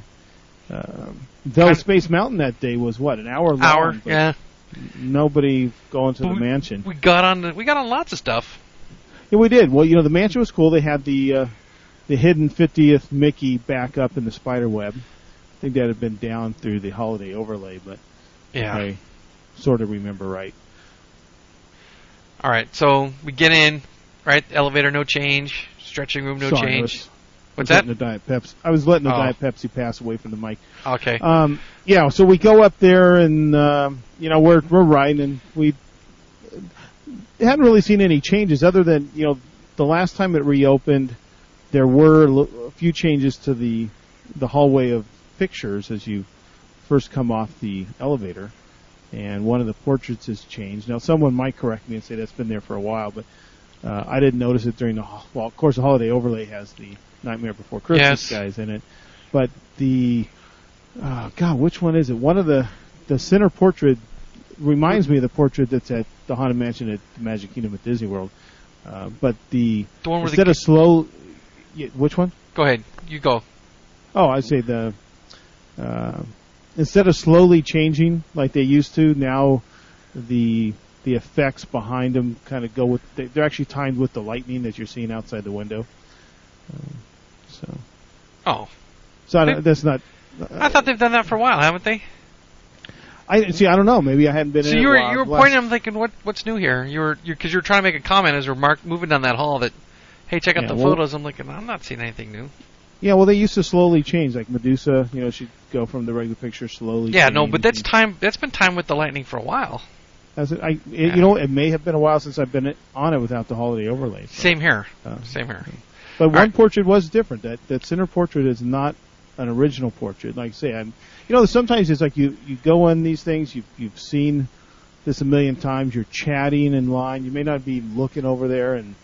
Um, though Kind- Space Mountain that day was what an hour long. Hour, yeah. Nobody going to But the mansion. We got on. the- We got on lots of stuff. Yeah, we did. Well, you know, the mansion was cool. They had the uh, the hidden 50th Mickey back up in the spider web. I think that had been down through the holiday overlay, but Yeah. I sort of remember right. All right. So we get in. Right. Elevator, no change. Stretching room, no Sorry, change. was- What's that? the Diet Pepsi. I was letting the Oh. Diet Pepsi pass away from the mic. Okay. Um, yeah, so we go up there and um, you know we're we're riding and we hadn't really seen any changes other than you know the last time it reopened there were a few changes to the the hallway of pictures as you first come off the elevator and one of the portraits has changed. Now someone might correct me and say that's been there for a while, but uh, I didn't notice it during the well, of course the holiday overlay has the Nightmare Before Christmas Yes. guys in it, but the oh God, which one is it? One of the the center portrait reminds me of the portrait that's at the Haunted Mansion at the Magic Kingdom at Disney World. Uh, but the the one where instead the. of slow, yeah, which one? go ahead. You go. Oh, I say the uh, instead of slowly changing like they used to, now the the effects behind them kind of go with they, they're actually timed with the lightning that you're seeing outside the window. Um, so, Oh, so I that's not. I thought they've done that for a while, haven't they? I see. I don't know. Maybe I hadn't been. So in you were you were Last- pointing. I'm thinking, what what's new here? You were because you were trying to make a comment as we're mark, moving down that hall that, hey, check out Yeah, the well- photos. I'm looking. I'm not seeing anything new. Yeah, well, they used to slowly change. Like Medusa, you know, she'd go from the regular picture slowly. Yeah, no, but that's time. That's been time with the lightning for a while. That's it. I, it, Yeah. You know, it may have been a while since I've been on it without the holiday overlay. Same here. uh, Same here. But one right. portrait was different. That that center portrait is not an original portrait. Like I say, I'm. You know, sometimes it's like you you go on these things. You've you've seen this a million times. You're chatting in line. You may not be looking over there, and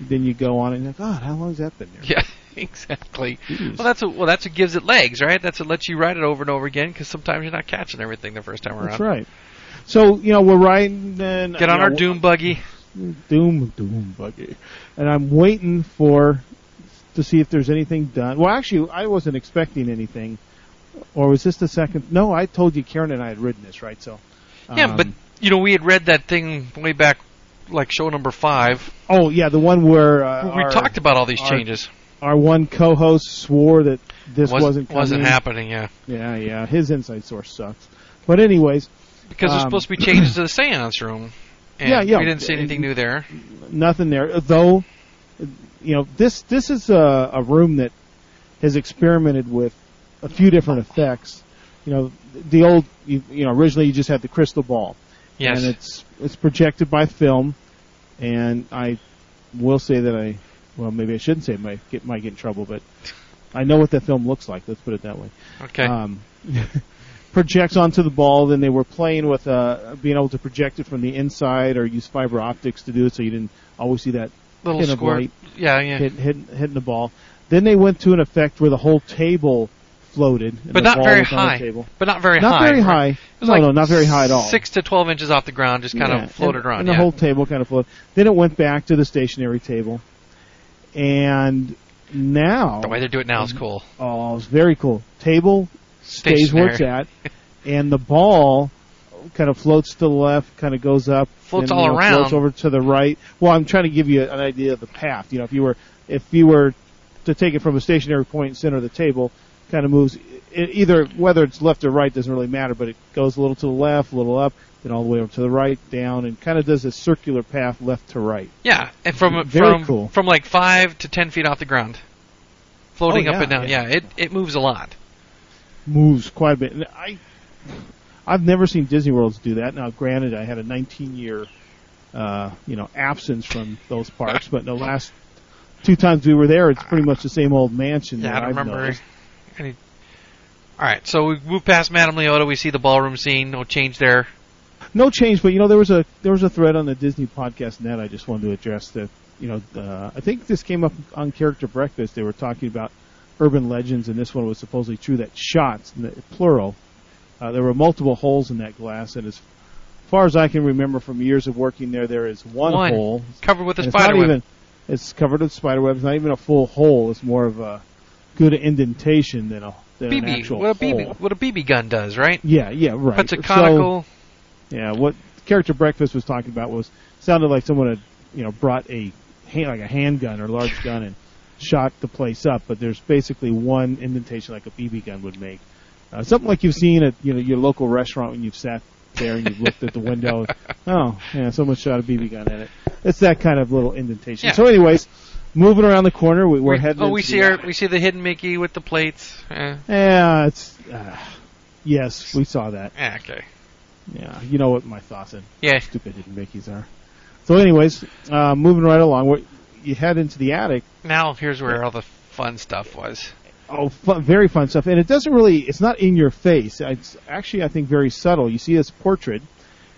then you go on and you're like, God, how long has that been there? Yeah, exactly. Jeez. Well, that's what, well, that's what gives it legs, right? That's what lets you ride it over and over again because sometimes you're not catching everything the first time around. That's right. So you know, we're riding and Get on our know, doom buggy. Doom, Doom buggy. And I'm waiting for to see if there's anything done. Well, actually, I wasn't expecting anything. Or was this the second? No, I told you Karen and I had ridden this, right? So. Yeah, um, but you know we had read that thing way back, like show number five. oh yeah, the one where uh, we our, talked about all these our- changes. our one co-host swore that this Was, wasn't wasn't happening. Yeah, Yeah, yeah, his inside source sucks. But anyways, because there's Um, supposed to be changes to the seance room. And Yeah, yeah. We didn't see anything new there. nothing there. Though, you know, this this is a, a room that has experimented with a few different effects. You know, the old, you, you know, originally you just had the crystal ball, Yes. and it's it's projected by film. And I will say that I, well, maybe I shouldn't say it might get might get in trouble, but I know what that film looks like. Let's put it that way. okay. Um, projects onto the ball. Then they were playing with uh, being able to project it from the inside or use fiber optics to do it, so you didn't always see that Little of squirt. light Yeah, yeah. hit, hit, hitting the ball. Then they went to an effect where the whole table floated, But not very was on the high. But not very Not high. very high. No, like no, not very high at all. Six to twelve inches off the ground, just kind Yeah, of floated and, around. and yeah. the whole table kind of floated. Then it went back to the stationary table, and now the way they do it now is cool. oh, it's very cool. Table stays where it's at, and the ball kind of floats to the left, kind of goes up, Floats and, all know, around. floats over to the right. Well, I'm trying to give you an idea of the path. You know, if you were if you were to take it from a stationary point in center of the table, kind of moves it, either whether it's left or right doesn't really matter, but it goes a little to the left, a little up, then all the way over to the right, down, and kind of does a circular path left to right. Yeah, and from Very from cool. from like five to ten feet off the ground, floating Oh, up and down. yeah. Yeah, it it moves a lot. Moves quite a bit. And I, I've never seen Disney Worlds do that. Now, granted, I had a 19 year, uh, you know, absence from those parks, but the last two times we were there, it's pretty much the same old mansion. Yeah, that I don't I've remember noticed. any. All right, so we move past Madame Leota. We see the ballroom scene. No change there. no change, but you know there was a there was a thread on the Disney podcast net I just wanted to address that you know uh, I think this came up on Character Breakfast. They were talking about urban legends, and this one was supposedly true that shots, plural, uh, there were multiple holes in that glass, and as far as I can remember from years of working there, there is one, one. hole covered with a spider web. Even, it's covered with spider web. It's not even a full hole. It's more of a good indentation than a than BB, an actual what a BB, hole. what a BB gun does, right? Yeah, yeah, right. Puts a conical. So, yeah, what character breakfast was talking about was sounded like someone had you know brought a hand, like a handgun or large gun and shot the place up, but there's basically one indentation like a BB gun would make. Uh, something like you've seen at you know your local restaurant when you've sat there and you've looked at the window. oh, yeah, someone shot a BB gun at it. It's that kind of little indentation. Yeah. So, anyways, moving around the corner, we, we're heading. Oh, we see the our we see the hidden Mickey with the plates. Eh, Yeah, it's. Uh, yes, we saw that. eh, okay. Yeah, you know what my thoughts on Yeah. stupid hidden Mickeys are. So, anyways, uh, moving right along, you head into the attic. Now here's where all the fun stuff was. Oh, fun, very fun stuff, and it doesn't really. It's not in your face. It's actually, I think, very subtle. You see this portrait,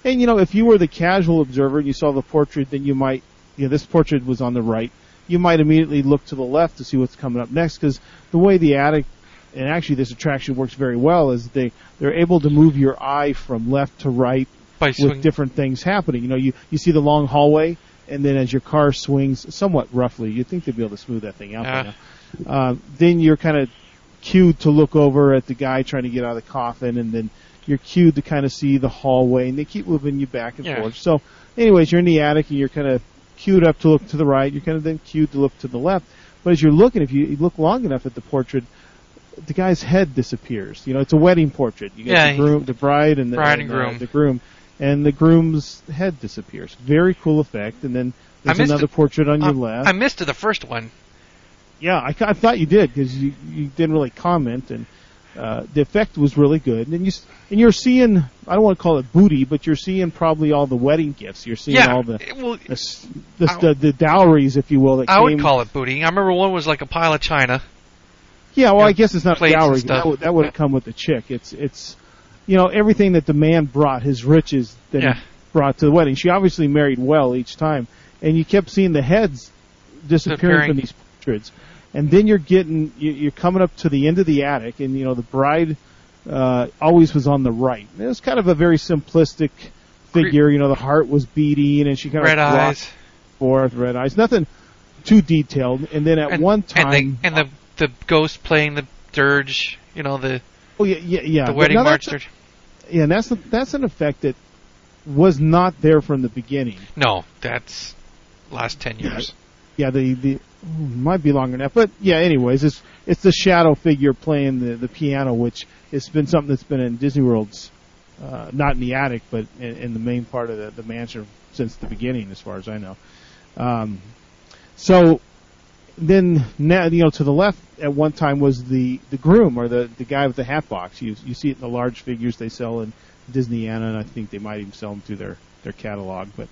and you know, if you were the casual observer and you saw the portrait, then you might, you know, this portrait was on the right. You might immediately look to the left to see what's coming up next, because the way the attic, and actually this attraction works very well, is they they're able to move your eye from left to right By with swing, different things happening. You know, you you see the long hallway, and then as your car swings somewhat roughly, you'd think they'd be able to smooth that thing out. by now. Uh, then you're kind of cued to look over at the guy trying to get out of the coffin, and then you're cued to kind of see the hallway, and they keep moving you back and Yeah. forth. So, anyways, you're in the attic, and you're kind of cued up to look to the right. You're kind of then cued to look to the left. But as you're looking, if you, look long enough at the portrait, the guy's head disappears. You know, it's a wedding portrait. You get Yeah, the groom, the bride, and the Bride and uh, groom. the groom, and the groom's head disappears. Very cool effect. And then there's another it. portrait on your left. I missed the first one. Yeah, I, I thought you did because you, you didn't really comment, and uh, the effect was really good. And you and you're seeing I don't want to call it booty, but you're seeing probably all the wedding gifts. You're seeing yeah. all the well, the, the, I- the the dowries, if you will. That I came. would call it booty. I remember one was like a pile of china. Yeah, well, I guess it's not dowry. That would, that would come with the chick. It's it's you know everything that the man brought, his riches that Yeah. he brought to the wedding. She obviously married well each time, and you kept seeing the heads disappearing from these portraits. And then you're getting you- you're coming up to the end of the attic, and you know the bride uh, always was on the right. And it was kind of a very simplistic figure. You know, the heart was beating, and she kind Red of rocked eyes. forth, red eyes. Nothing too detailed. And then at and, one time, and the and the the ghost playing the dirge. You know the oh yeah, yeah, yeah. the wedding march dirge. Yeah, and that's that's an effect that was not there from the beginning. No, that's last ten years. Yeah, the the oh, might be longer than that, but yeah. Anyways, it's it's the shadow figure playing the the piano, which has been something that's been in Disney World's uh, not in the attic, but in, in the main part of the, the mansion since the beginning, as far as I know. Um, so then now you know to the left at one time was the the groom or the the guy with the hat box. You you see it in the large figures they sell in Disneyana, and I think they might even sell them through their their catalog. But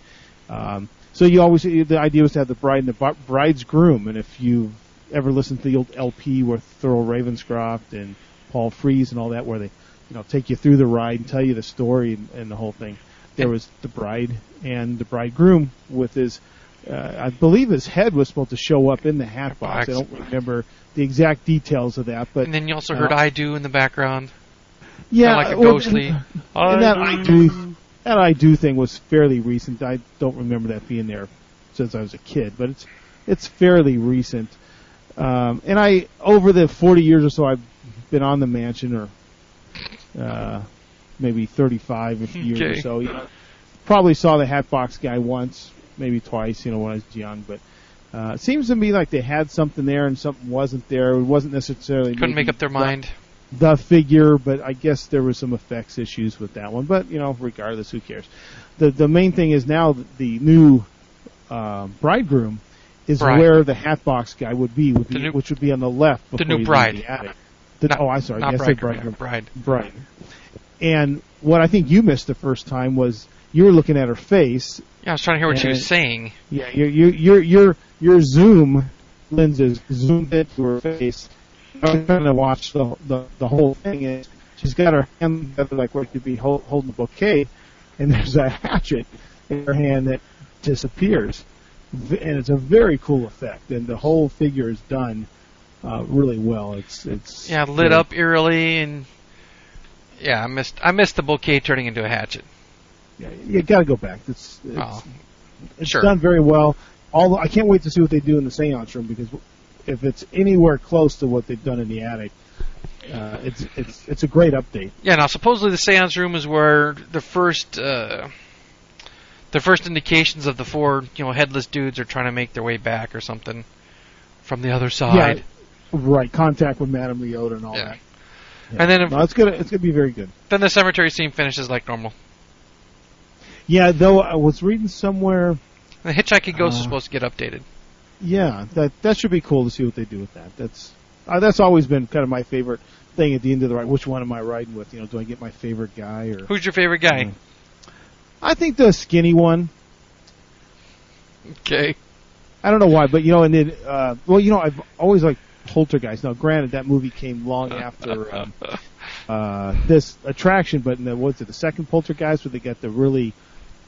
um, so you always the idea was to have the bride and the bride's groom, and if you ever listened to the old LP with Thurl Ravenscroft and Paul Frees and all that, where they you know take you through the ride and tell you the story and, and the whole thing, there was the bride and the bridegroom with his. Uh, I believe his head was supposed to show up in the hat box. I don't remember the exact details of that, but and then you also heard uh, "I Do" in the background. yeah, like a well, ghostly. and that I do that I do thing was fairly recent. I don't remember that being there since I was a kid, but it's it's fairly recent. Um, and I over the 40 years or so I've been on the mansion, or uh, maybe 35 years or so. You know, probably saw the Hatbox guy once, maybe twice. You know, when I was young, but. Uh, it seems to me like they had something there and something wasn't there. It wasn't necessarily Couldn't make up their the- mind. the figure, but I guess there was some effects issues with that one. But you know, regardless, who cares? The the main thing is now the new uh, bridegroom is Bride. where the Hatbox guy would be, would be new- which would be on the left. the new bride. The attic. The- Not- oh, I'm sorry. Yes, bridegroom, bridegroom. bride. Bride. And what I think you missed the first time was you were looking at her face. Yeah, I was trying to hear what she was And- saying. Yeah, your your your your your zoom lenses zoomed into her face. I was trying to watch the the, the whole thing. And she's got her hand together like where could be hold, holding a bouquet, and there's a hatchet in her hand that disappears, and it's a very cool effect, and the whole figure is done uh, really well. It's it's Yeah, lit very- up eerily and yeah, I missed I missed the bouquet turning into a hatchet. Yeah, you got to go back. It's it's, Oh, it's sure. done very well. Although I can't wait to see what they do in the seance room because if it's anywhere close to what they've done in the attic, uh, it's it's it's a great update. Yeah, now supposedly the seance room is where the first uh the first indications of the four, you know, headless dudes are trying to make their way back or something from the other side. Yeah, Right, contact with Madame Leota and all Yeah. that. And then if- no, it's gonna it's gonna be very good. Then the cemetery scene finishes like normal. Yeah, though I was reading somewhere. The Hitchhiking Ghost is Uh, supposed to get updated. Yeah, that that should be cool to see what they do with that. That's uh, that's always been kind of my favorite thing at the end of the ride. Which one am I riding with? You know, do I get my favorite guy or? Who's your favorite guy? I think the skinny one. Okay. I don't know why, but you know, and then uh, well, you know, I've always liked Poltergeist. Now, granted, that movie came long after um, uh, this attraction, but in the, what's it, the second Poltergeist, where they got the really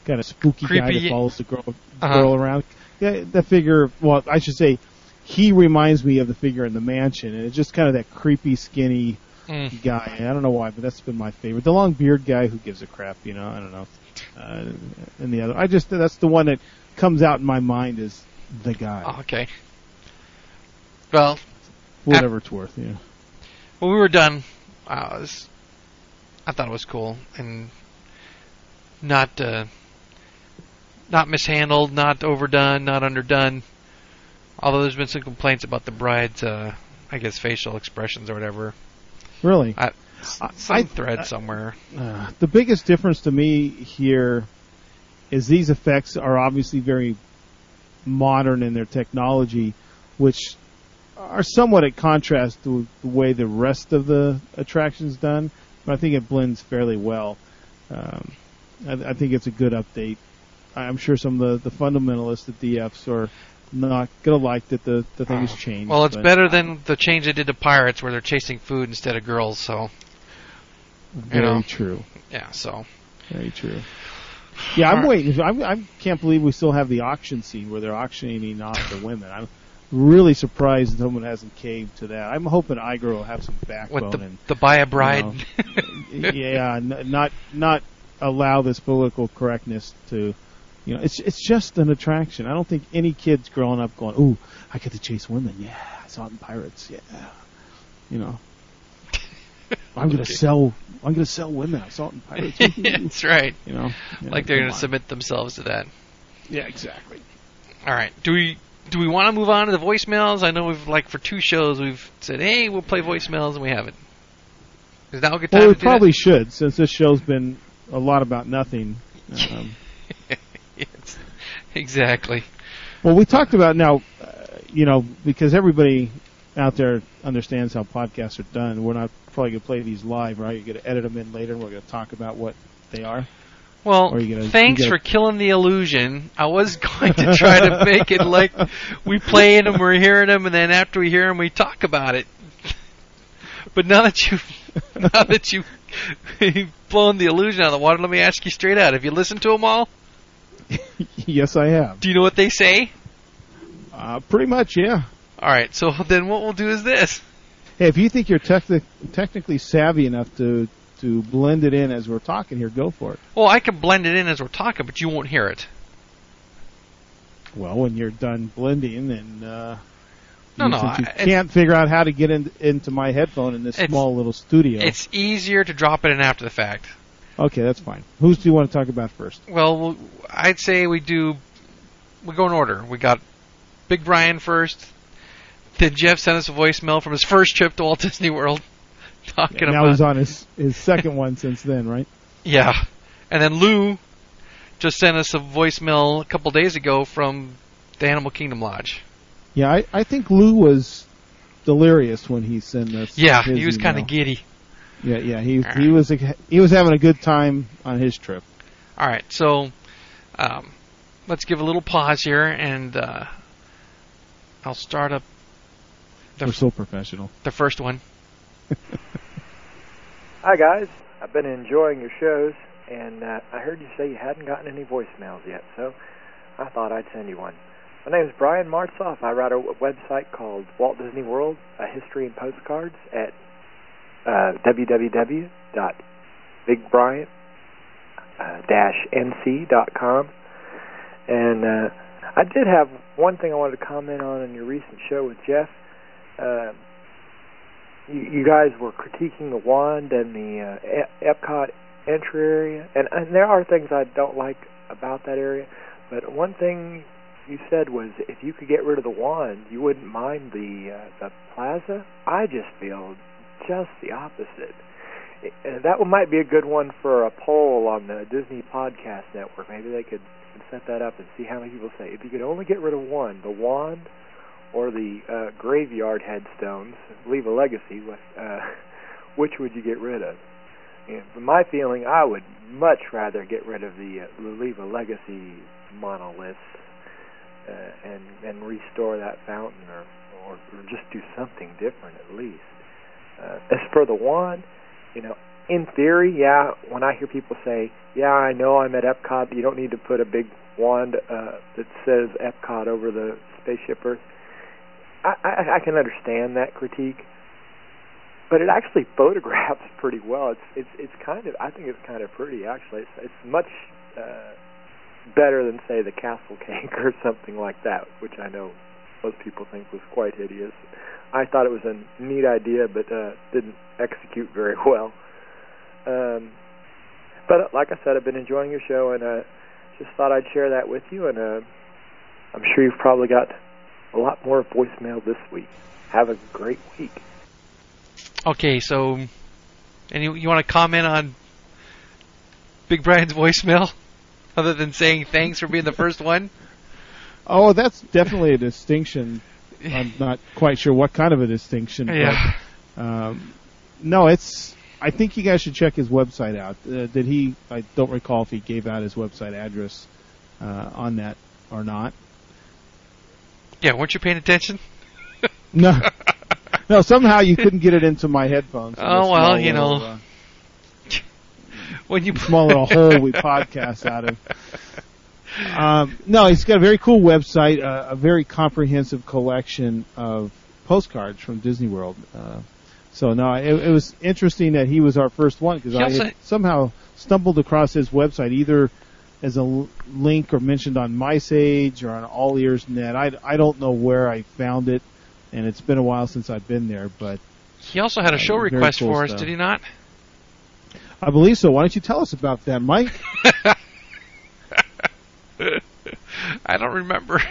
kind of spooky guy that follows the girl Uh-huh. girl around. Yeah, that figure. Well, I should say, he reminds me of the figure in the mansion, and it's just kind of that creepy, skinny Mm. guy. I don't know why, but that's been my favorite. The long beard guy, who gives a crap, you know? I don't know. Uh, and the other, I just that's the one that comes out in my mind is the guy, Oh, okay. Well, whatever it's worth. Yeah. Well, we were done, I was, I thought it was cool and not uh, not mishandled, not overdone, not underdone. Although there's been some complaints about the bride's, uh, I guess, facial expressions or whatever. Really? I, some I- thread I- somewhere. Uh, the biggest difference to me here is these effects are obviously very modern in their technology, which are somewhat at contrast to the way the rest of the attraction's done. But I think it blends fairly well. Um, I, I think it's a good update. I'm sure some of the, the fundamentalists at DFs are not gonna like that the, the thing has changed. Well, it's but better than the change they did to Pirates, where they're chasing food instead of girls. So Very know. true. yeah, so Very true. Yeah, I'm waiting. I'm, I can't believe we still have the auction scene where they're auctioning off the women. I'm really surprised someone hasn't caved to that. I'm hoping Iger will have some backbone with the and the buy a bride. yeah, n- not not allow this political correctness to, you know, it's it's just an attraction. I don't think any kids growing up going, "Ooh, I get to chase women." Yeah, I saw it in Pirates. Yeah, you know, I'm gonna Okay. sell. I'm gonna sell women. I saw it in Pirates. That's right. you know, Yeah, like they're going to on. submit themselves to that. Yeah, exactly. All right. Do we do we want to move on to the voicemails? I know we've like for two shows we've said, "Hey, we'll play voicemails," and we haven't. Is now a good time Well, we probably should, since this show's been a lot about nothing. Um, that? Yes. Exactly. well, we talked about now, uh, you know, because everybody out there understands how podcasts are done. We're not probably going to play these live, right? You're going to edit them in later, and we're going to talk about what they are. Well, gonna- thanks for killing the illusion. I was going to try to make it like we play them, we're hearing them, and then after we hear them, we talk about it. But now that you, now that you, have blown the illusion out of the water, let me ask you straight out: Have you listened to them all? yes, I have. Do you know what they say? Uh, pretty much, yeah. All right. So then, what we'll do is this. Hey, if you think you're techni- technically savvy enough to to blend it in as we're talking here, go for it. Well, I can blend it in as we're talking, but you won't hear it. Well, when you're done blending, and uh, No, no, since you I- can't figure out how to get in, into my headphone in this small little studio. It's easier to drop it in after the fact. Okay, that's fine. Who's do you want to talk about first? Well, I'd say we do. We go in order. We got Big Brian first. Then Jeff sent us a voicemail from his first trip to Walt Disney World, talking now about he's on his his second one since then, right? yeah. And then Lou just sent us a voicemail a couple days ago from the Animal Kingdom Lodge. Yeah, I, I think Lou was delirious when he sent us. Yeah, he was kind of giddy. Yeah, yeah, he he was he was having a good time on his trip. All right, so um, let's give a little pause here, and uh, I'll start up We're so professional. the first one. Hi guys, I've been enjoying your shows and uh, I heard you say you hadn't gotten any voicemails yet, so I thought I'd send you one. My name is Brian Martzoff. I write a website called Walt Disney World: A History and Postcards at uh, www.bigbrian-nc.com. And uh, I did have one thing I wanted to comment on in your recent show with Jeff. Uh, you, you guys were critiquing the wand and the uh, Epcot entry area, and, and there are things I don't like about that area. But one thing you said was if you could get rid of the wand, you wouldn't mind the uh, the plaza. I just feel just the opposite. Uh, that might be a good one for a poll on the Disney Podcast Network. Maybe they could, set that up and see how many people say if you could only get rid of one, the wand or the uh, graveyard headstones, leave a legacy. With, uh, which would you get rid of? And for my feeling, I would much rather get rid of the uh, leave a legacy monoliths uh, and and restore that fountain, or, or or just do something different at least. Uh, as for the wand, you know, in theory, yeah. When I hear people say, "Yeah, I know I'm at Epcot," you don't need to put a big wand uh, that says Epcot over the spaceship Earth. I, I, I can understand that critique but it actually photographs pretty well. It's it's it's kind of I think it's kind of pretty actually. It's it's much uh, better than say the Castle Cake or something like that, which I know most people think was quite hideous. I thought it was a neat idea, but uh, didn't execute very well. Um, but uh, like I said, I've been enjoying your show, and uh, just thought I'd share that with you. And uh, I'm sure you've probably got a lot more voicemail this week. Have a great week. Okay, so, and you, you want to comment on Big Brian's voicemail, other than saying thanks for being the first one? Oh, that's definitely a distinction. I'm not quite sure what kind of a distinction. Yeah. But, um, no, it's. I think you guys should check his website out. Uh, did he? I don't recall if he gave out his website address uh, on that or not. Yeah, weren't you paying attention? no. no, somehow you couldn't get it into my headphones. Oh well, you little, know. Uh, when you small little hole we podcast out of. Um, no, he's got a very cool website, uh, a very comprehensive collection of postcards from Disney World. Uh, so no, it, it, was interesting that he was our first one because I somehow stumbled across his website either as a l- link or mentioned on MiceAge or on All Ears Net. I, I don't know where I found it and it's been a while since I've been there. But he also had a show uh, request cool for stuff. us, did he not? I believe so. Why don't you tell us about that, Mike? I don't remember.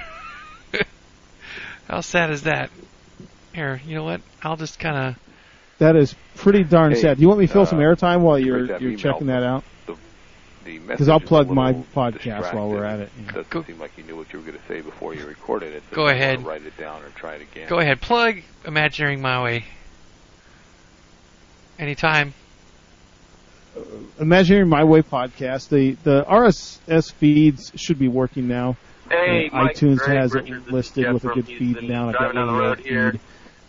How sad is that? Here, you know what? I'll just kind of. That is pretty darn hey, sad. Do you want me to fill uh, some airtime while you're you're checking that out? Because I'll plug my podcast while we're at it. It doesn't Go. seem like you knew what you were going to say before you recorded it. So Go ahead. Write it down or try it again. Go ahead. Plug Imagineering My Way. Anytime. Imagineering My Way podcast. The the RSS feeds should be working now. Hey, uh, iTunes Greg, has Richard, it listed with a good feed now. I've got the feed.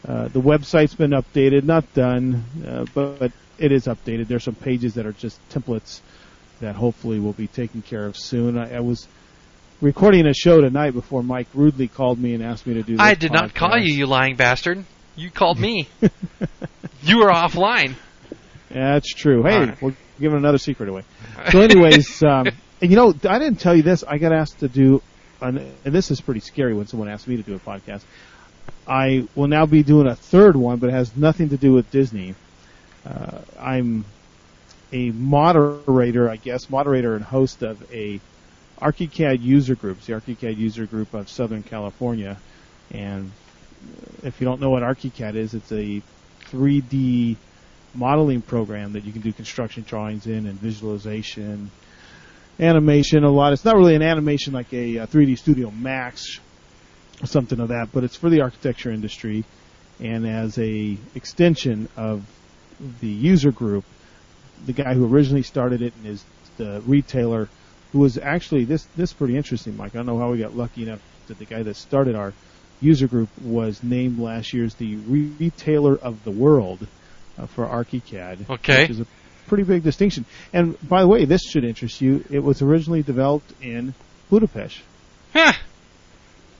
Uh, the website's been updated, not done, uh, but, but it is updated. There's some pages that are just templates that hopefully will be taken care of soon. I, I was recording a show tonight before Mike rudely called me and asked me to do. This. I did podcast. not call you, you lying bastard. You called me. you were offline. Yeah, that's true. Hey, right. we're giving another secret away. So, anyways, um, and you know, I didn't tell you this. I got asked to do, an, and this is pretty scary when someone asks me to do a podcast. I will now be doing a third one, but it has nothing to do with Disney. Uh, I'm a moderator, I guess, moderator and host of a ArchiCAD user group, the ArchiCAD user group of Southern California. And if you don't know what ArchiCAD is, it's a 3D modeling program that you can do construction drawings in and visualization, animation, a lot. It's not really an animation like a, uh, a 3D Studio Max or something of that, but it's for the architecture industry. And as a extension of the user group, the guy who originally started it and is the retailer who was actually this this is pretty interesting, Mike. I don't know how we got lucky enough that the guy that started our user group was named last year as the retailer of the world uh, for ArchiCAD. Okay. Which is a pretty big distinction. And by the way, this should interest you. It was originally developed in Budapest. Huh.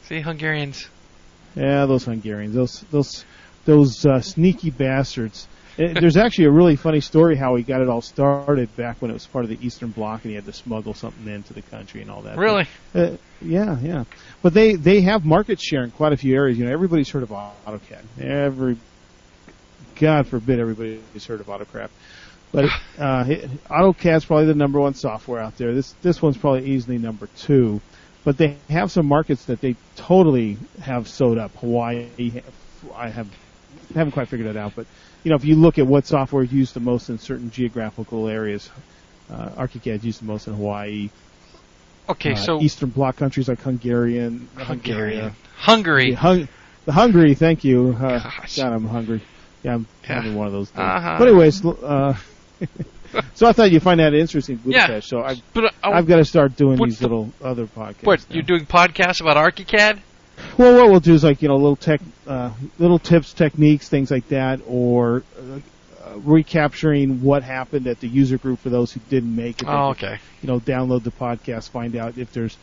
See, Hungarians. Yeah, those Hungarians, those those those uh, sneaky bastards. It, there's actually a really funny story how he got it all started back when it was part of the Eastern Bloc and he had to smuggle something into the country and all that. Really? But, uh, yeah, yeah. But they they have market share in quite a few areas. You know, everybody's heard of AutoCAD. Every God forbid everybody's heard of AutoCrap. But uh, AutoCAD's probably the number one software out there. This this one's probably easily number two. But they have some markets that they totally have sewed up. Hawaii, I have haven't quite figured it out, but you know, if you look at what software is used the most in certain geographical areas, uh, ArchiCAD is used the most in Hawaii. Okay, uh, so Eastern Bloc countries like Hungarian, Hungarian, Hungary, the, hung, the Hungary. Thank you. Uh, Gosh. God, I'm hungry. Yeah, I'm Yeah. having one of those. Days. Uh-huh. But anyways, uh, so I thought you'd find that interesting, Yeah. Budapest. So I, but uh, I've got to start doing these the- little other podcasts. what now. you're doing podcasts about ArchiCAD? Well, what we'll do is like you know little tech, uh, little tips, techniques, things like that, or uh, recapturing what happened at the user group for those who didn't make it. Oh, They could, okay. You know, download the podcast, find out if there's,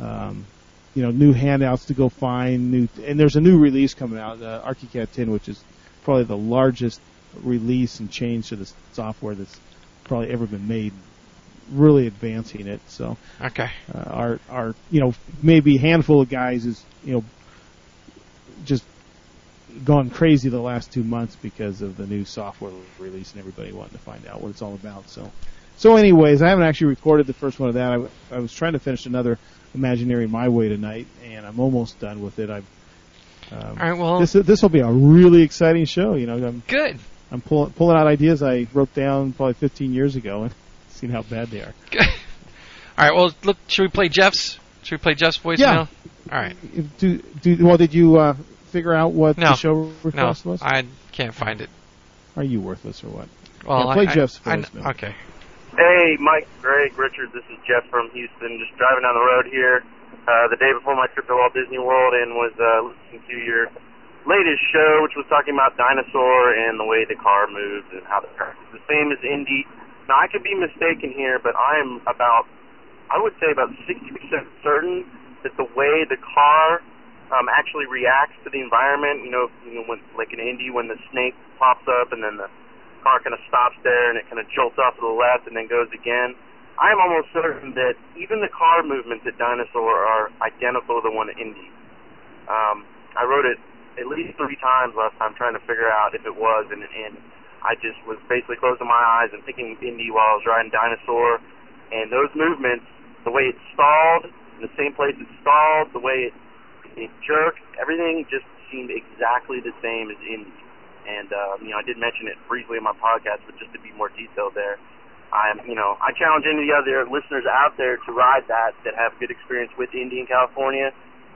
um, you know, new handouts to go find. New, and there's a new release coming out, uh, ArchiCAD 10, which is probably the largest release and change to the software that's probably ever been made. Really advancing it. So Okay. uh, our our you know maybe handful of guys is you know just gone crazy the last two months because of the new software release and everybody wanting to find out what it's all about. So so anyways, I haven't actually recorded the first one of that. I, I was trying to finish another Imaginary My Way tonight, and I'm almost done with it. I've um, All right. Well, this this will be a really exciting show. You know, I'm good. I'm pulling pulling out ideas I wrote down probably 15 years ago and seen how bad they are. Good. All right. Well, look. Should we play Jeff's? Should we play Jeff's voicemail? Yeah. All right. Do do well? Did you uh, figure out what No. the show No, request was? I can't find it. Are you worthless or what? Well, Yeah, play I, Jeff's I, voicemail. I, okay. Hey, Mike, Greg, Richard. This is Jeff from Houston. Just driving down the road here uh, the day before my trip to Walt Disney World, and was uh, listening to your latest show, which was talking about dinosaur and the way the car moves and how the car is the same as Indy. Now, I could be mistaken here, but I am about, I would say about 60% certain that the way the car um, actually reacts to the environment, you know, you know, when like in Indy, when the snake pops up and then the car kind of stops there and it kind of jolts off to the left and then goes again. I am almost certain that even the car movements at Dinosaur are identical to the one at Indy. Um, I wrote it at least three times last time trying to figure out if it was, and, and I just was basically closing my eyes and thinking Indy while I was riding Dinosaur, and those movements, the way it stalled, in the same place it stalled, the way it, it jerked, everything just seemed exactly the same as Indy. And um, you know, I did mention it briefly in my podcast, but just to be more detailed there, I'm, you know, I challenge any other listeners out there to ride that that have good experience with Indy in California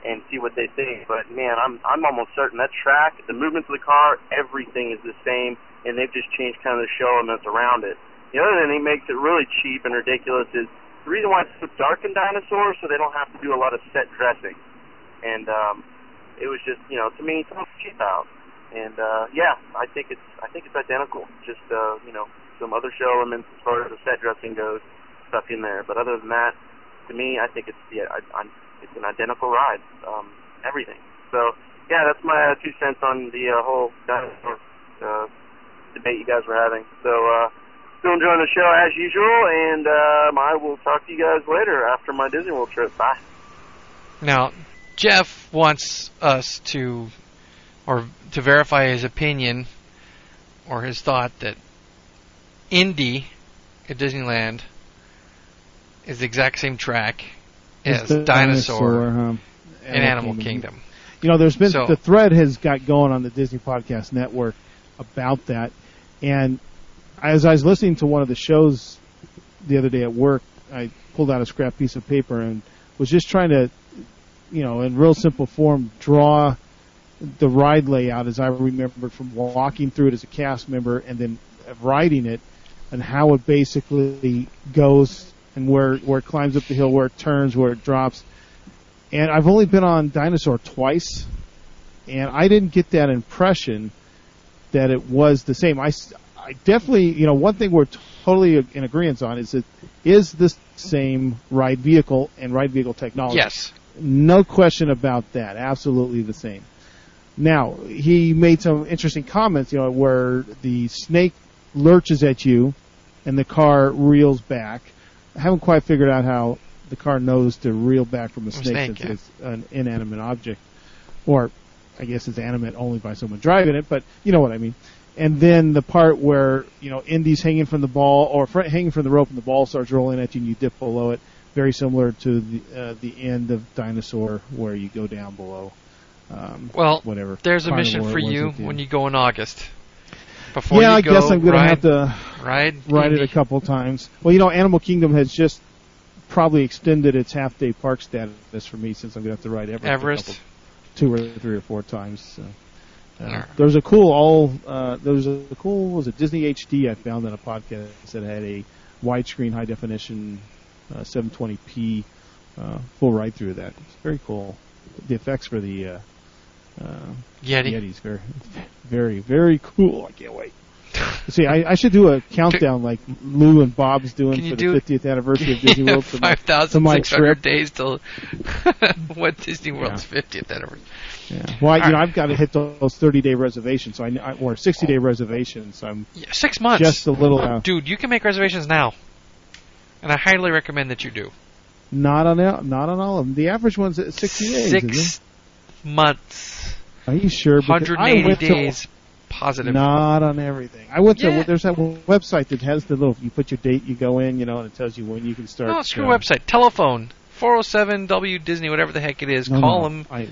and see what they think. But man, I'm I'm almost certain that track, the movements of the car, everything is the same, and they've just changed kind of the show elements around it. The other thing that makes it really cheap and ridiculous is the reason why it's so dark in Dinosaur, so they don't have to do a lot of set dressing. And um, it was just, you know, to me, it's cheap out. And uh, yeah, I think it's I think it's identical. Just uh, you know, some other show elements as far as the set dressing goes stuck in there. But other than that, to me, I think it's yeah, I, I'm, it's an identical ride. Um, everything. So yeah, that's my uh, two cents on the uh, whole dinosaur uh, debate you guys were having. So uh, still enjoying the show as usual, and um, I will talk to you guys later after my Disney World trip. Bye. Now, Jeff wants us to, or to verify his opinion or his thought that Indy at Disneyland is the exact same track as the Dinosaur huh? in Animal Kingdom. You know, there's been So- the thread has got going on the Disney Podcast Network about that, and as I was listening to one of the shows the other day at work, I pulled out a scrap piece of paper and was just trying to, you know, in real simple form, draw the ride layout as I remembered from walking through it as a cast member and then riding it, and how it basically goes and where where it climbs up the hill, where it turns, where it drops. And I've only been on Dinosaur twice, and I didn't get that impression that it was the same. I, I definitely, you know, one thing we're totally in agreement on is that is this same ride vehicle and ride vehicle technology. Yes. No question about that. Absolutely the same. Now, he made some interesting comments, you know, where the snake lurches at you and the car reels back. I haven't quite figured out how the car knows to reel back from a snake, since yeah. it's an inanimate object. Or, I guess it's animate only by someone driving it, but you know what I mean. And then the part where, you know, Indy's hanging from the ball, or fr- hanging from the rope and the ball starts rolling at you and you dip below it. Very similar to the, uh, the end of Dinosaur where you go down below. Um, Well, whatever. there's a Carnivore mission for you when you go in August. Before yeah, I go, guess I'm gonna ride, have to ride ride it a couple times. Well, you know, Animal Kingdom has just probably extended its half day park status for me since I'm gonna have to ride Everest, Everest. couple- two or three or four times. So. Uh, Alright. there's a cool all uh, there's a cool was it Disney HD I found on a podcast that had a widescreen high definition uh, 720p uh, full ride through that. It's very cool. The effects for the uh, uh, Yeti. Yeti's very very very cool. I can't wait. See, I, I should do a countdown like Lou and Bob's doing for do- the 50th anniversary of Disney World. to Five thousand six hundred days till what Disney World's fiftieth anniversary. Yeah. Well, I, you know, I've got to hit those 30 day reservations, so I, or 60 day reservations. So I'm Yeah, six months. just a little uh, Dude, you can make reservations now, and I highly recommend that you do. not on all, not on all of them. The average one's at 60 days. Six months. Are you sure? Because I 180 went to- days, positive. Not on everything. I went to there's that website that has the little. You put your date, you go in, you know, and it tells you when you can start. No, screw uh, website. Telephone. 407 W Disney, whatever the heck it is. no, Call no, them. I,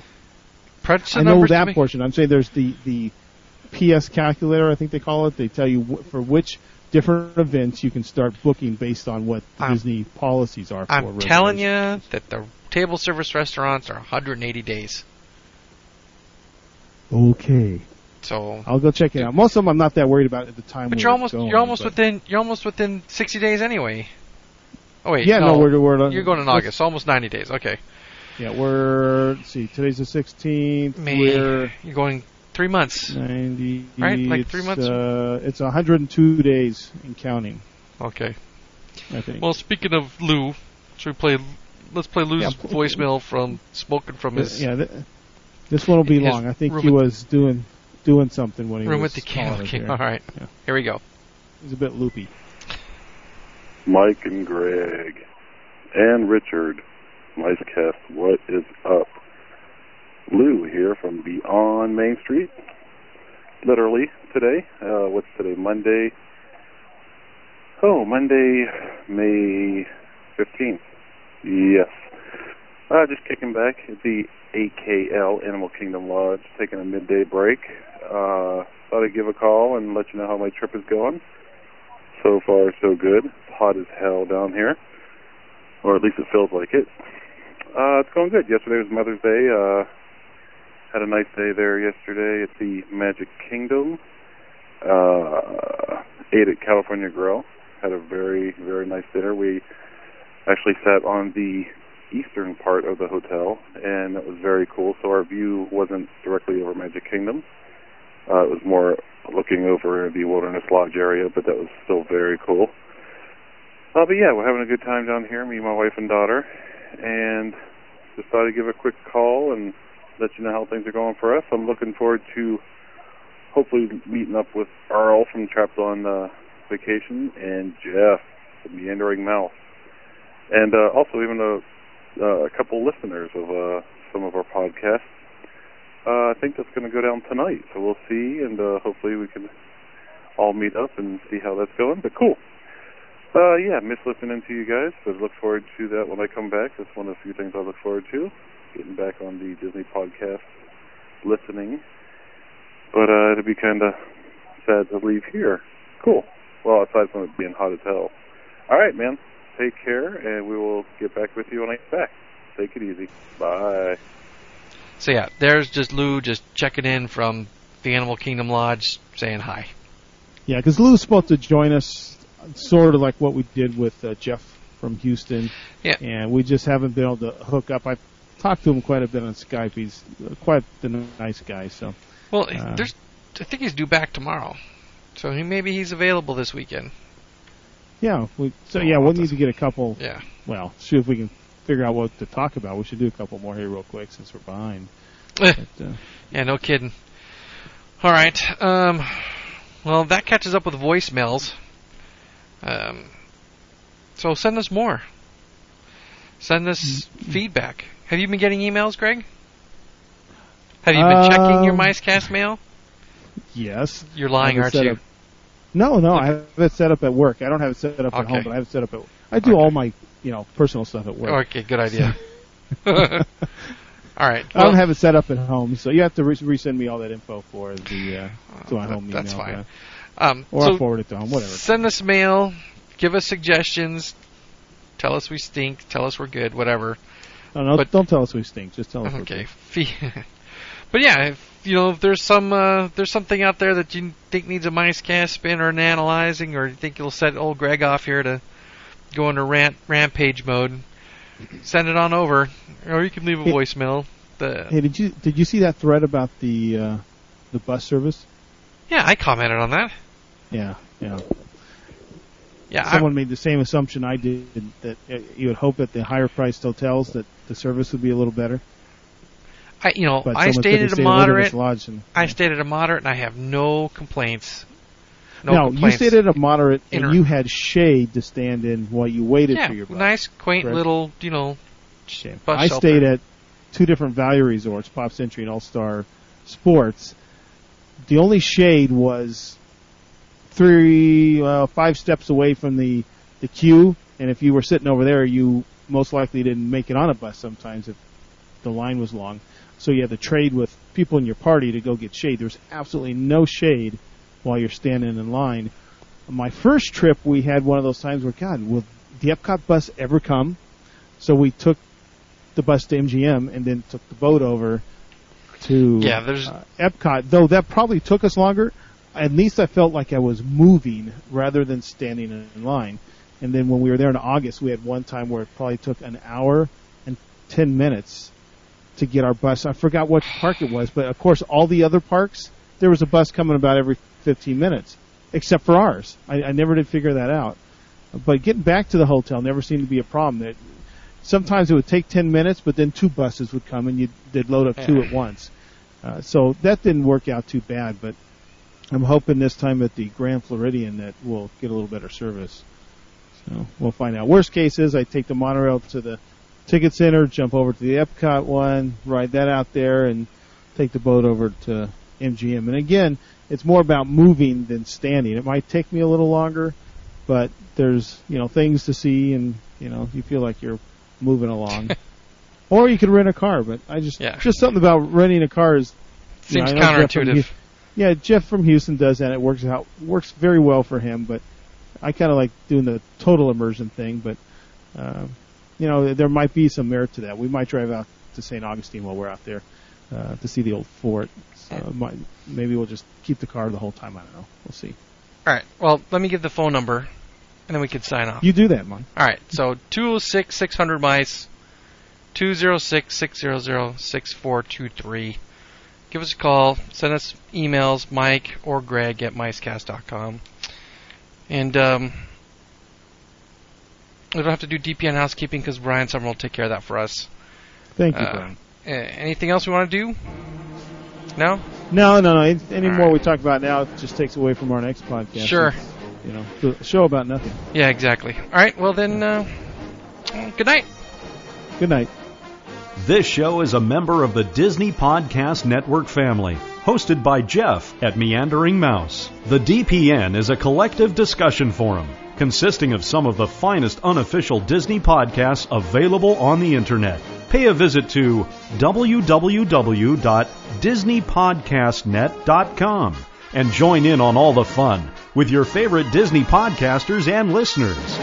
Press the I know that portion. I'm saying there's the the PS calculator. I think they call it. They tell you wh- for which different events you can start booking based on what I'm- Disney policies are. for I'm telling you that the table service restaurants are 180 days. Okay, So, I'll go check it out. Most of them I'm not that worried about at the time. but you're almost going, you're almost within you're almost within 60 days anyway. Oh wait, Yeah, no, we're we're you're going in August, almost 90 days. Okay, Yeah, we're let's see. Today's the 16th. May We're you're going three months. 90. Right, like it's, three months? Uh, it's 102 days and counting. Okay. I think. Well, speaking of Lou, should we play? Let's play Lou's Yeah. voicemail from smoking from his yeah, th- this one will be long. I think he was doing doing something when he room was at the calling Candle King. All right, Yeah. here we go. He's a bit loopy. Mike and Greg and Richard, Micecast, what is up? Lou here from Beyond Main Street. Literally today. Uh, what's today? Monday. Oh, Monday, May 15th. Yes. Uh, just kicking back the AKL Animal Kingdom Lodge, taking a midday break. Uh, thought I'd give a call and let you know how my trip is going. So far, so good. It's hot as hell down here, or at least it feels like it. Uh, it's going good. Yesterday was Mother's Day. Uh, had a nice day there yesterday at the Magic Kingdom. Uh, ate at California Grill. Had a very, very nice dinner. We actually sat on the eastern part of the hotel, and it was very cool. So our view wasn't directly over Magic Kingdom. Uh, it was more looking over the Wilderness Lodge area, but that was still very cool. Uh, but yeah, we're having a good time down here, me, my wife, and daughter, and just thought I'd give a quick call and let you know how things are going for us. I'm looking forward to hopefully meeting up with Earl from Trapped on uh, Vacation and Jeff, the Meandering Mouse, and uh, also even a, uh, a couple listeners of uh, some of our podcasts. Uh, I think that's going to go down tonight, so we'll see, and uh, hopefully we can all meet up and see how that's going. But cool. Uh, yeah, miss listening to you guys, but look forward to that when I come back. That's one of the few things I look forward to, getting back on the Disney podcast, listening. But uh, it'd be kind of sad to leave here. Cool. Well, aside from it being hot as hell. All right, man. Take care, and we will get back with you when I get back. Take it easy. Bye. So yeah, there's just Lou just checking in from the Animal Kingdom Lodge, saying hi. Yeah, because Lou's supposed to join us, sort of like what we did with uh, Jeff from Houston. Yeah. And we just haven't been able to hook up. I've talked to him quite a bit on Skype. He's uh, quite the nice guy. So Well, Uh, there's, I think he's due back tomorrow. So he, maybe he's available this weekend. Yeah. We, so yeah, we'll need to- get a couple. Yeah. Well, see if we can figure out what to talk about. We should do a couple more here real quick since we're behind. Eh. But, uh, Yeah, no kidding. All right. Um, well, that catches up with voicemails. Um, so send us more. Send us feedback. Have you been getting emails, Greg? Have you been checking your Um, MiceCast mail? yes. You're lying, aren't you? No, no, I have it set up at work. I don't have it set up at Okay. home, but I have it set up at. I do all my, you know, personal stuff at work. Okay, good idea. all right. I don't have it set up at home, so you have to re- resend me all that info for the uh, to my that- home that's email. fine. yeah. um, Or so I'll forward it to home, whatever. send us mail. Give us suggestions. Tell us we stink. Tell us we're good. Whatever. No, no, but- don't tell us we stink. Just tell us. we're Okay. But yeah, if you know if there's some uh, there's something out there that you think needs a mice cast spin or an analyzing, or you think you'll set old Greg off here to go into rant rampage mode, send it on over, or you can leave a Hey- voicemail. The Hey, did you did you see that thread about the uh, the bus service? yeah, I commented on that. Yeah, yeah. Yeah, I, Someone made the same assumption I did that you would hope at the higher priced hotels that the service would be a little better. I you know I someone said they stated a stayed at a moderate. Lodge and, I stated a moderate, and I have no complaints. No, no, you stayed at a moderate, and Inter- you had shade to stand in while you waited yeah, for your bus. nice, quaint correct? little, you know, Shame. I shelter. stayed at two different value resorts, Pop Century and All Star Sports. The only shade was three, uh, five steps away from the the queue, and if you were sitting over there, you most likely didn't make it on a bus. Sometimes if the line was long, so you had to trade with people in your party to go get shade. There's absolutely no shade while you're standing in line. My first trip, we had one of those times where, God, will the Epcot bus ever come? So we took the bus to MGM and then took the boat over to Yeah, there's- uh, Epcot. Though that probably took us longer. At least I felt like I was moving rather than standing in line. And then when we were there in August, we had one time where it probably took an hour and ten minutes to get our bus. I forgot what park it was, but of course, all the other parks there was a bus coming about every 15 minutes, except for ours. I, I never did figure that out. But getting back to the hotel never seemed to be a problem. That sometimes it would take 10 minutes, but then two buses would come and you they'd load up two at once. Uh, so that didn't work out too bad, but I'm hoping this time at the Grand Floridian that we'll get a little better service. So we'll find out. Worst case is I take the monorail to the ticket center, jump over to the Epcot one, ride that out there, and take the boat over to MGM. And again, it's more about moving than standing. It might take me a little longer, but there's you know things to see, and you know you feel like you're moving along. or you could rent a car, but I just Yeah. just something about renting a car is you seems I know Jeff counterintuitive. Hu- yeah, Jeff from Houston does that. It works out works very well for him, but I kind of like doing the total immersion thing. But um, you know, there might be some merit to that. We might drive out to St. Augustine while we're out there uh, to see the old fort. So might, maybe we'll just keep the car the whole time. I don't know. We'll see. All right. Well, let me give the phone number, and then we can sign off. You do that, Mike. All right. So 206 600 mice, 206 600 6423. Give us a call. Send us emails, Mike or Greg at micecast.com. And um, we don't have to do DPN housekeeping because Brian Summer will take care of that for us. Thank you, Uh, Brian. Uh, anything else we want to do? No? No, no, no. Any any All more right. we talk about now just takes away from our next podcast. Sure. It's, you know, the show about nothing. Yeah, exactly. All right. Well, then, uh, good night. Good night. This show is a member of the Disney Podcast Network family, hosted by Jeff at Meandering Mouse. The DPN is a collective discussion forum consisting of some of the finest unofficial Disney podcasts available on the internet. Pay a visit to www.disneypodcastnet.com and join in on all the fun with your favorite Disney podcasters and listeners.